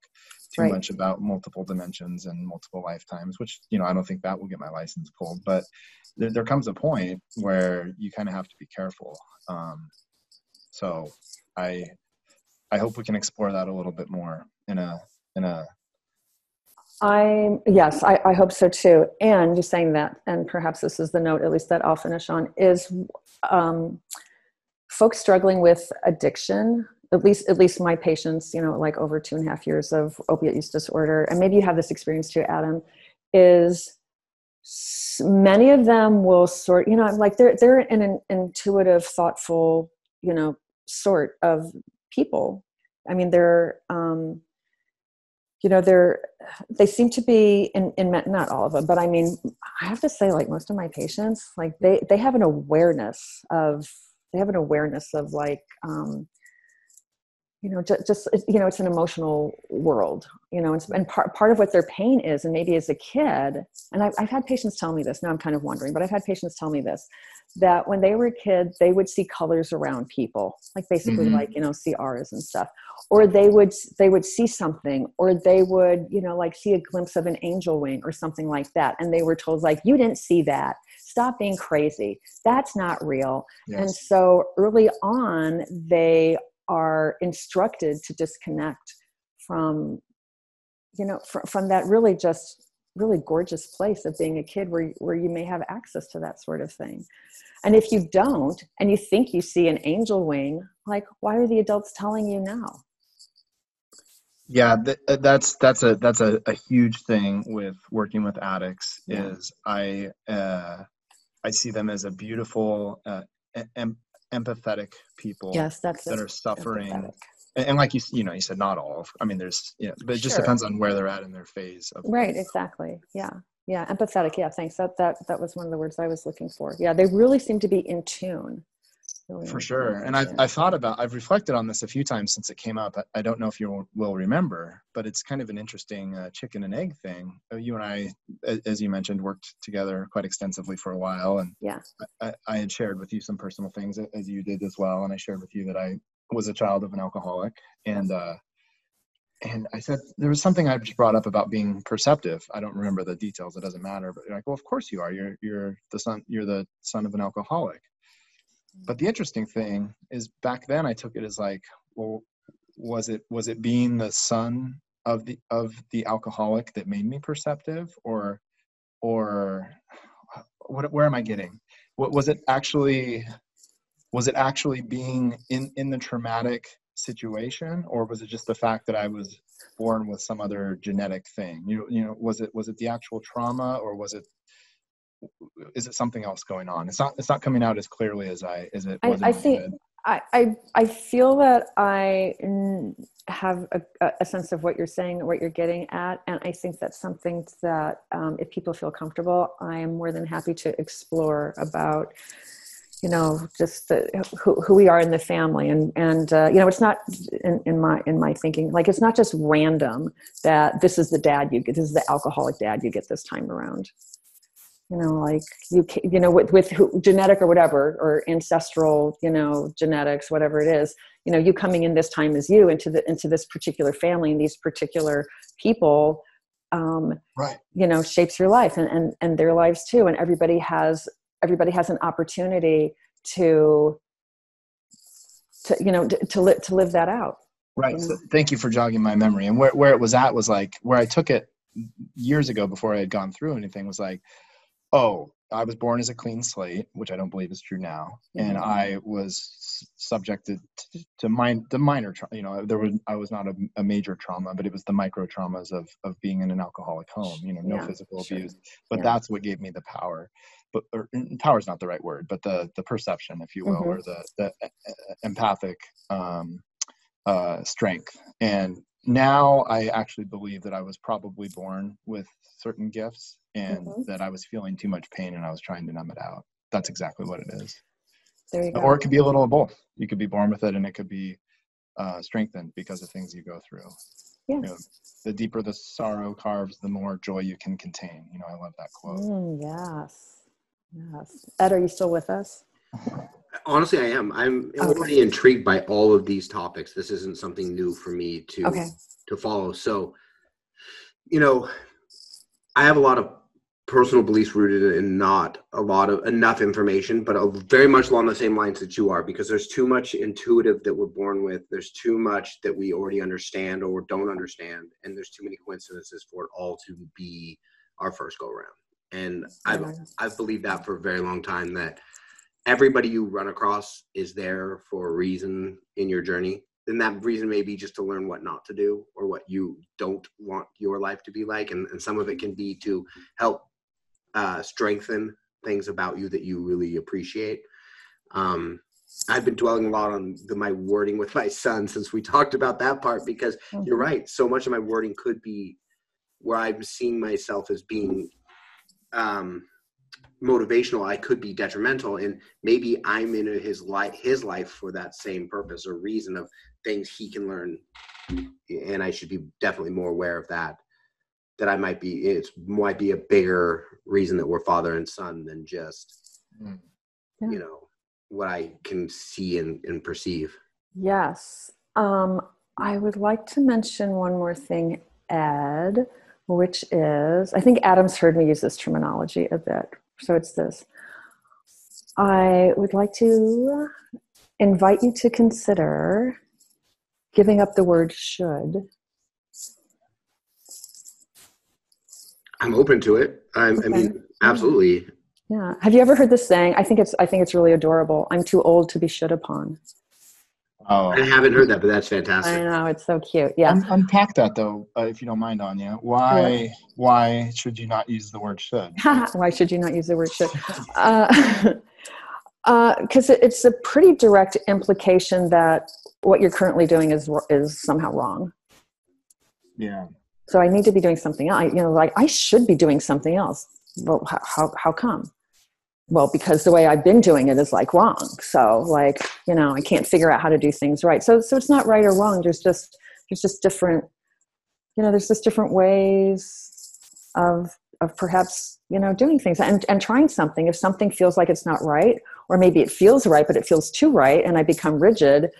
too right. much about multiple dimensions and multiple lifetimes, which you know I don't think that will get my license pulled. But there, there comes a point where you kind of have to be careful. Um, so I I hope we can explore that a little bit more in a in a I'm yes, I, I, hope so too. And just saying that, and perhaps this is the note, at least that I'll finish on, is um, folks struggling with addiction. At least, at least my patients, you know, like over two and a half years of opiate use disorder, and maybe you have this experience too, Adam. Is many of them will sort, you know, like they're they're an intuitive, thoughtful, you know, sort of people. I mean, they're um, you know they're they seem to be in, in not all of them but i mean i have to say like most of my patients like they they have an awareness of they have an awareness of like um you know just, just you know it's an emotional world you know and, and part, part of what their pain is and maybe as a kid and I've, I've had patients tell me this now i'm kind of wondering but i've had patients tell me this that when they were a kid they would see colors around people like basically mm-hmm. like you know see auras and stuff or they would they would see something or they would you know like see a glimpse of an angel wing or something like that and they were told like you didn't see that stop being crazy that's not real yes. and so early on they are instructed to disconnect from you know fr- from that really just really gorgeous place of being a kid where, where you may have access to that sort of thing. And if you don't and you think you see an angel wing like why are the adults telling you now? Yeah th- uh, that's that's a that's a, a huge thing with working with addicts yeah. is i uh, i see them as a beautiful uh, em- empathetic people yes that's that are suffering and, and, like you you know you said not all i mean there's yeah but it just sure. depends on where they're at in their phase of right exactly. Yeah. Yeah empathetic yeah thanks. That that that was one of the words i was looking for. Yeah they really seem to be in tune. Really for sure. and I've, I've thought about i've reflected on this a few times since it came up. I, I don't know if you will remember but it's kind of an interesting uh, chicken and egg thing. Uh, you and i as you mentioned worked together quite extensively for a while and yeah. I, I had shared with you some personal things as you did as well and i shared with you that i was a child of an alcoholic and uh and I said there was something I just brought up about being perceptive. I don't remember the details. It doesn't matter. But you're like, well, of course you are. You're you're the son. You're the son of an alcoholic. But the interesting thing is, back then I took it as like, well, was it was it being the son of the of the alcoholic that made me perceptive, or or what? Where am I getting? What was it actually? Was it actually being in in the traumatic situation or was it just the fact that i was born with some other genetic thing? You, you know was it was it the actual trauma or was it is it something else going on? It's not it's not coming out as clearly as i as it was I, I think I, I i feel that i have a, a sense of what you're saying what you're getting at and i think that's something that um, if people feel comfortable i am more than happy to explore about you know just the, who, who we are in the family. And and uh, you know it's not in, in my in my thinking like it's not just random that this is the dad you get this is the alcoholic dad you get this time around. You know like you you know with with who, genetic or whatever or ancestral you know genetics whatever it is you know you coming in this time as you into the into this particular family and these particular people um, right. you know shapes your life and, and and their lives too. And everybody has everybody has an opportunity to to you know to, to, li- to live that out. Right. So thank you for jogging my memory. And where, where it was at was like where i took it years ago before i had gone through anything was like oh i was born as a clean slate which i don't believe is true now. Mm-hmm. and i was subjected to, to mine the minor tra- you know there was i was not a, a, major trauma but it was the micro traumas of of being in an alcoholic home you know no yeah, physical sure. abuse. But yeah. that's what gave me the power but power is not the right word, but the the perception, if you will, mm-hmm. or the the empathic um, uh, strength. And now I actually believe that I was probably born with certain gifts, and mm-hmm. that I was feeling too much pain, and I was trying to numb it out. That's exactly what it is. There you go. Or it could be a little of both. You could be born with it, and it could be uh, strengthened because of things you go through. Yeah. You know, the deeper the sorrow carves, the more joy you can contain. You know, I love that quote. Mm, yes. Yes. Ed, are you still with us? Honestly, I am. I'm okay. already intrigued by all of these topics. This isn't something new for me to okay. to follow. So, you know, I have a lot of personal beliefs rooted in not a lot of enough information, but very much along the same lines that you are, because there's too much intuitive that we're born with. There's too much that we already understand or don't understand, and there's too many coincidences for it all to be our first go around and I've I've believed that for a very long time that everybody you run across is there for a reason in your journey. And that reason may be just to learn what not to do or what you don't want your life to be like. And, and some of it can be to help uh, strengthen things about you that you really appreciate. Um, i've been dwelling a lot on the, my wording with my son since we talked about that part because mm-hmm. you're right. So much of my wording could be where i'm seeing myself as being um, motivational, I could be detrimental, and maybe I'm in his life his life for that same purpose or reason of things he can learn, and I should be definitely more aware of that. That I might be it might be a bigger reason that we're father and son than just mm. yeah. you know what I can see and, and perceive. Yes. Um, I would like to mention one more thing, Ed which is I think Adam's heard me use this terminology a bit. So it's this I would like to invite you to consider giving up the word should. I'm open to it. Okay. I mean, absolutely. Yeah. Have you ever heard this saying? I think it's I think it's really adorable. I'm too old to be should upon. Oh, I haven't heard that, but that's fantastic. I know it's so cute. Yeah, Un- unpack that though, uh, if you don't mind, Anya. Why? Yeah. Why should you not use the word should? why should you not use the word should? Because uh, uh, it's a pretty direct implication that what you're currently doing is is somehow wrong. Yeah. So I need to be doing something else. You know, like I should be doing something else. Well, how how, how come? Well because the way i've been doing it is like wrong so like you know i can't figure out how to do things right so so it's not right or wrong there's just there's just different you know there's just different ways of of perhaps you know doing things and and trying something if something feels like it's not right or maybe it feels right but it feels too right and i become rigid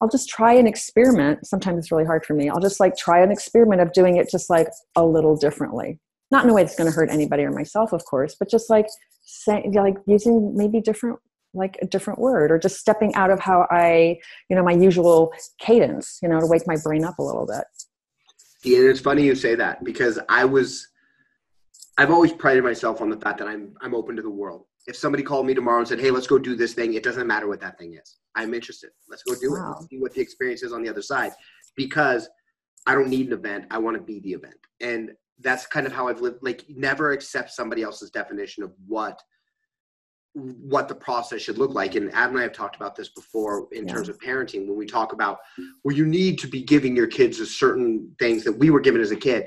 I'll just try an experiment. Sometimes it's really hard for me. I'll just like try an experiment of doing it just like a little differently. Not in a way that's going to hurt anybody or myself, of course, but just like saying, like using maybe different, like a different word or just stepping out of how I, you know, my usual cadence, you know, to wake my brain up a little bit. Yeah, and it's funny you say that because I was, I've always prided myself on the fact that I'm, I'm open to the world. If somebody called me tomorrow and said, "Hey, let's go do this thing," it doesn't matter what that thing is. I'm interested. Let's go do wow. it. Let's see what the experience is on the other side. Because I don't need an event. I want to be the event. And that's kind of how I've lived. Like never accept somebody else's definition of what what the process should look like. And Adam and I have talked about this before in yeah. terms of parenting when we talk about well, you need to be giving your kids a certain things that we were given as a kid.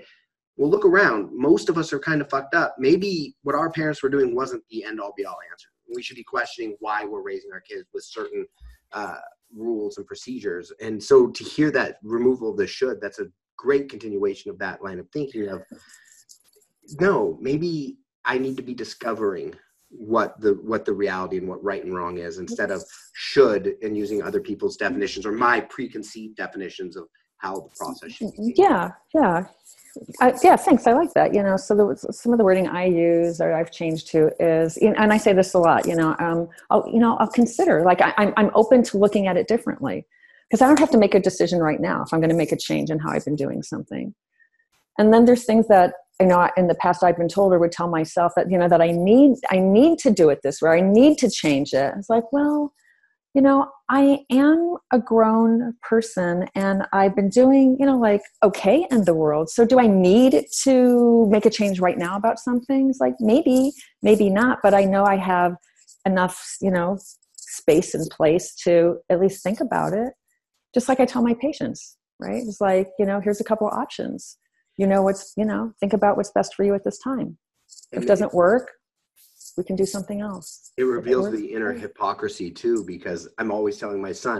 Well, look around. Most of us are kind of fucked up. Maybe what our parents were doing wasn't the end all be all answer. We should be questioning why we're raising our kids with certain uh, rules and procedures. And so to hear that removal of the should, that's a great continuation of that line of thinking of no, maybe I need to be discovering what the what the reality and what right and wrong is instead of should and using other people's definitions or my preconceived definitions of how the process should be. Yeah, yeah. I, yeah, thanks. I like that. You know, so the, some of the wording I use or I've changed to is, and I say this a lot. You know, um, I'll you know I'll consider like I, I'm I'm open to looking at it differently because I don't have to make a decision right now if I'm going to make a change in how I've been doing something. And then there's things that you know in the past I've been told or would tell myself that you know that I need I need to do it this way. I need to change it. It's like well you know, I am a grown person and I've been doing, you know, like okay in the world. So do I need to make a change right now about some things? Like maybe, maybe not, but I know I have enough, you know, space and place to at least think about it. Just like I tell my patients, right? It's like, you know, here's a couple of options. You know what's, you know, think about what's best for you at this time. If it doesn't work, we can do something else. It reveals the inner hypocrisy too, because I'm always telling my son,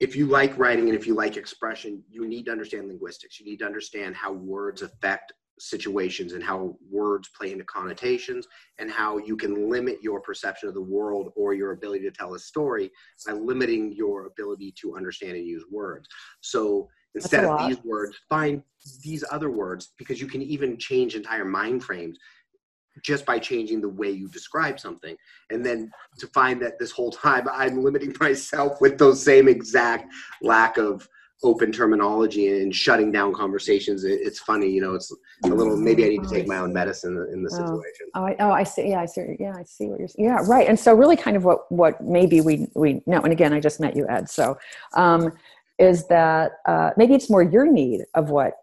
if you like writing and if you like expression, you need to understand linguistics. You need to understand how words affect situations and how words play into connotations and how you can limit your perception of the world or your ability to tell a story by limiting your ability to understand and use words. So instead of these words, find these other words because you can even change entire mind frames just by changing the way you describe something. And then to find that this whole time I'm limiting myself with those same exact lack of open terminology and shutting down conversations. it's funny, you know, it's a little, maybe I need to take my own medicine in the oh. situation. Oh, I, oh, I see. Yeah, I see. Yeah, I see what you're saying. Yeah, right. And so really kind of what, what maybe we, we know, and again, I just met you, Ed. So, um, is that uh, maybe it's more your need of what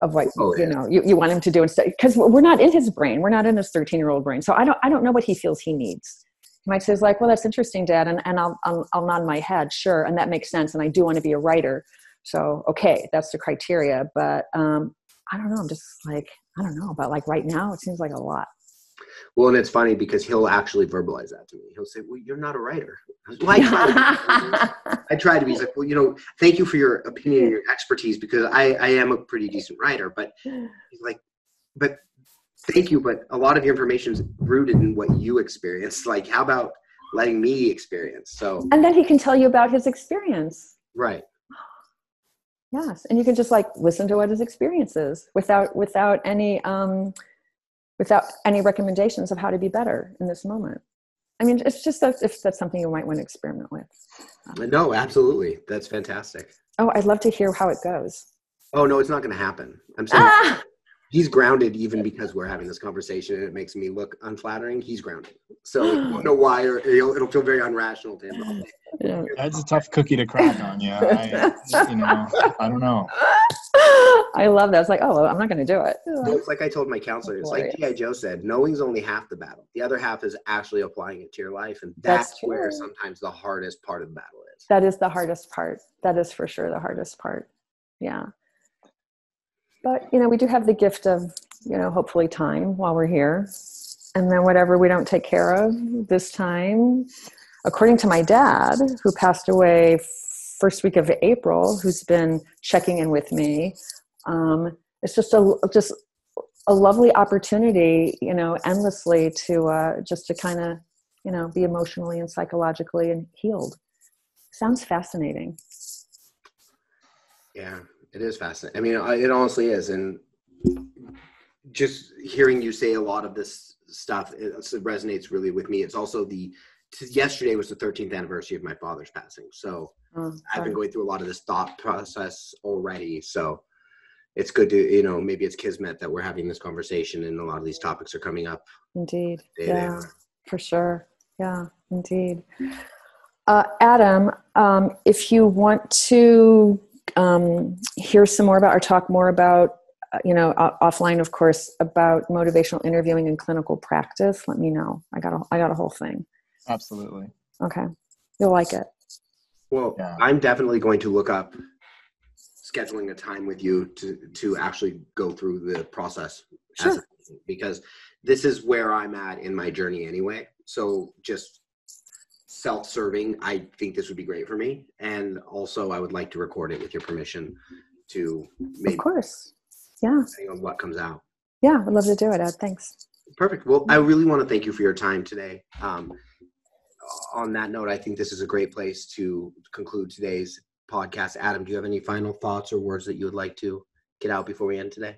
of what oh, you know you, you want him to do instead because we're not in his brain we're not in his 13 year old brain so i don't i don't know what he feels he needs he might say like well that's interesting dad and, and I'll, I'll, I'll nod my head sure and that makes sense and i do want to be a writer so okay that's the criteria but um i don't know i'm just like i don't know but like right now it seems like a lot well, and it's funny because he'll actually verbalize that to me. He'll say, "Well, you're not a writer." Well, I try, to I try to be. He's like, "Well, you know, thank you for your opinion and your expertise because I, I am a pretty decent writer." But he's like, "But thank you, but a lot of your information is rooted in what you experienced. Like, how about letting me experience?" So, and then he can tell you about his experience. Right. Yes, and you can just like listen to what his experience is without without any um, without any recommendations of how to be better in this moment. I mean, it's just that if that's something you might want to experiment with. No, absolutely. That's fantastic. Oh, I'd love to hear how it goes. Oh no, it's not going to happen. I'm saying ah! He's grounded even because we're having this conversation and it makes me look unflattering. He's grounded, so I don't know why, or it'll, it'll feel very unrational to him. Yeah. That's a tough cookie to crack on. Yeah, I, you know, I don't know. I love that. It's like, oh, well, I'm not going to do it. it's like I told my counselor. It's like G.I. Joe said, knowing's only half the battle. The other half is actually applying it to your life. And that's, that's where sometimes the hardest part of the battle is. That is the hardest part. That is for sure the hardest part. Yeah. But, you know, we do have the gift of, you know, hopefully time while we're here. And then whatever we don't take care of this time, according to my dad, who passed away first week of April, who's been checking in with me, um, it's just a just a lovely opportunity, you know, endlessly to uh, just to kind of, you know, be emotionally and psychologically and healed. Sounds fascinating. Yeah, it is fascinating. I mean, I- it honestly is, and just hearing you say a lot of this stuff it, it resonates really with me. It's also the yesterday was the 13th anniversary of my father's passing, so Oh, I've been going through a lot of this thought process already. So it's good to you know maybe it's kismet that we're having this conversation and a lot of these topics are coming up. Indeed. Yeah, for sure. Yeah, indeed. Uh, Adam, um, if you want to um, hear some more about or talk more about, uh, you know, o- offline, of course, about motivational interviewing and clinical practice, let me know. I got a, I got a whole thing. Absolutely. Okay, you'll like it. Well, Yeah. I'm definitely going to look up scheduling a time with you to to actually go through the process as Sure. a- because this is where I'm at in my journey anyway. So just self-serving, I think this would be great for me. And also I would like to record it with your permission to maybe Of course. Yeah, depending on what comes out. yeah, I'd love to do it, Ed. Thanks. Perfect. Well, I really want to thank you for your time today. Um, on that note, I think this is a great place to conclude today's podcast. Adam, do you have any final thoughts or words that you would like to get out before we end today?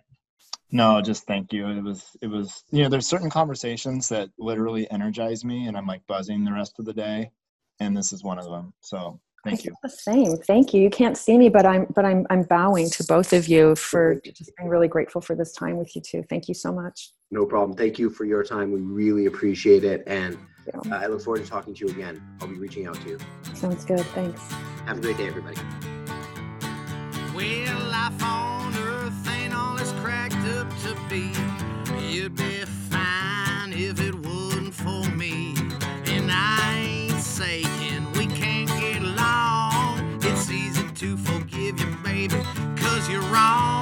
No, just thank you. It was, it was, you know, there's certain conversations that literally energize me and I'm like buzzing the rest of the day. And this is one of them. So thank you. The same. Thank you. You can't see me, but I'm but I'm I'm bowing to both of you for just being really grateful for this time with you too. Thank you so much. No problem. Thank you for your time. We really appreciate it. And uh, I look forward to talking to you again. I'll be reaching out to you. Sounds good. Thanks. Have a great day, everybody. Well, be. You'd be fine if it wasn't for me. And I ain't saying we can't get along. It's easy to forgive you, baby, cause you're wrong.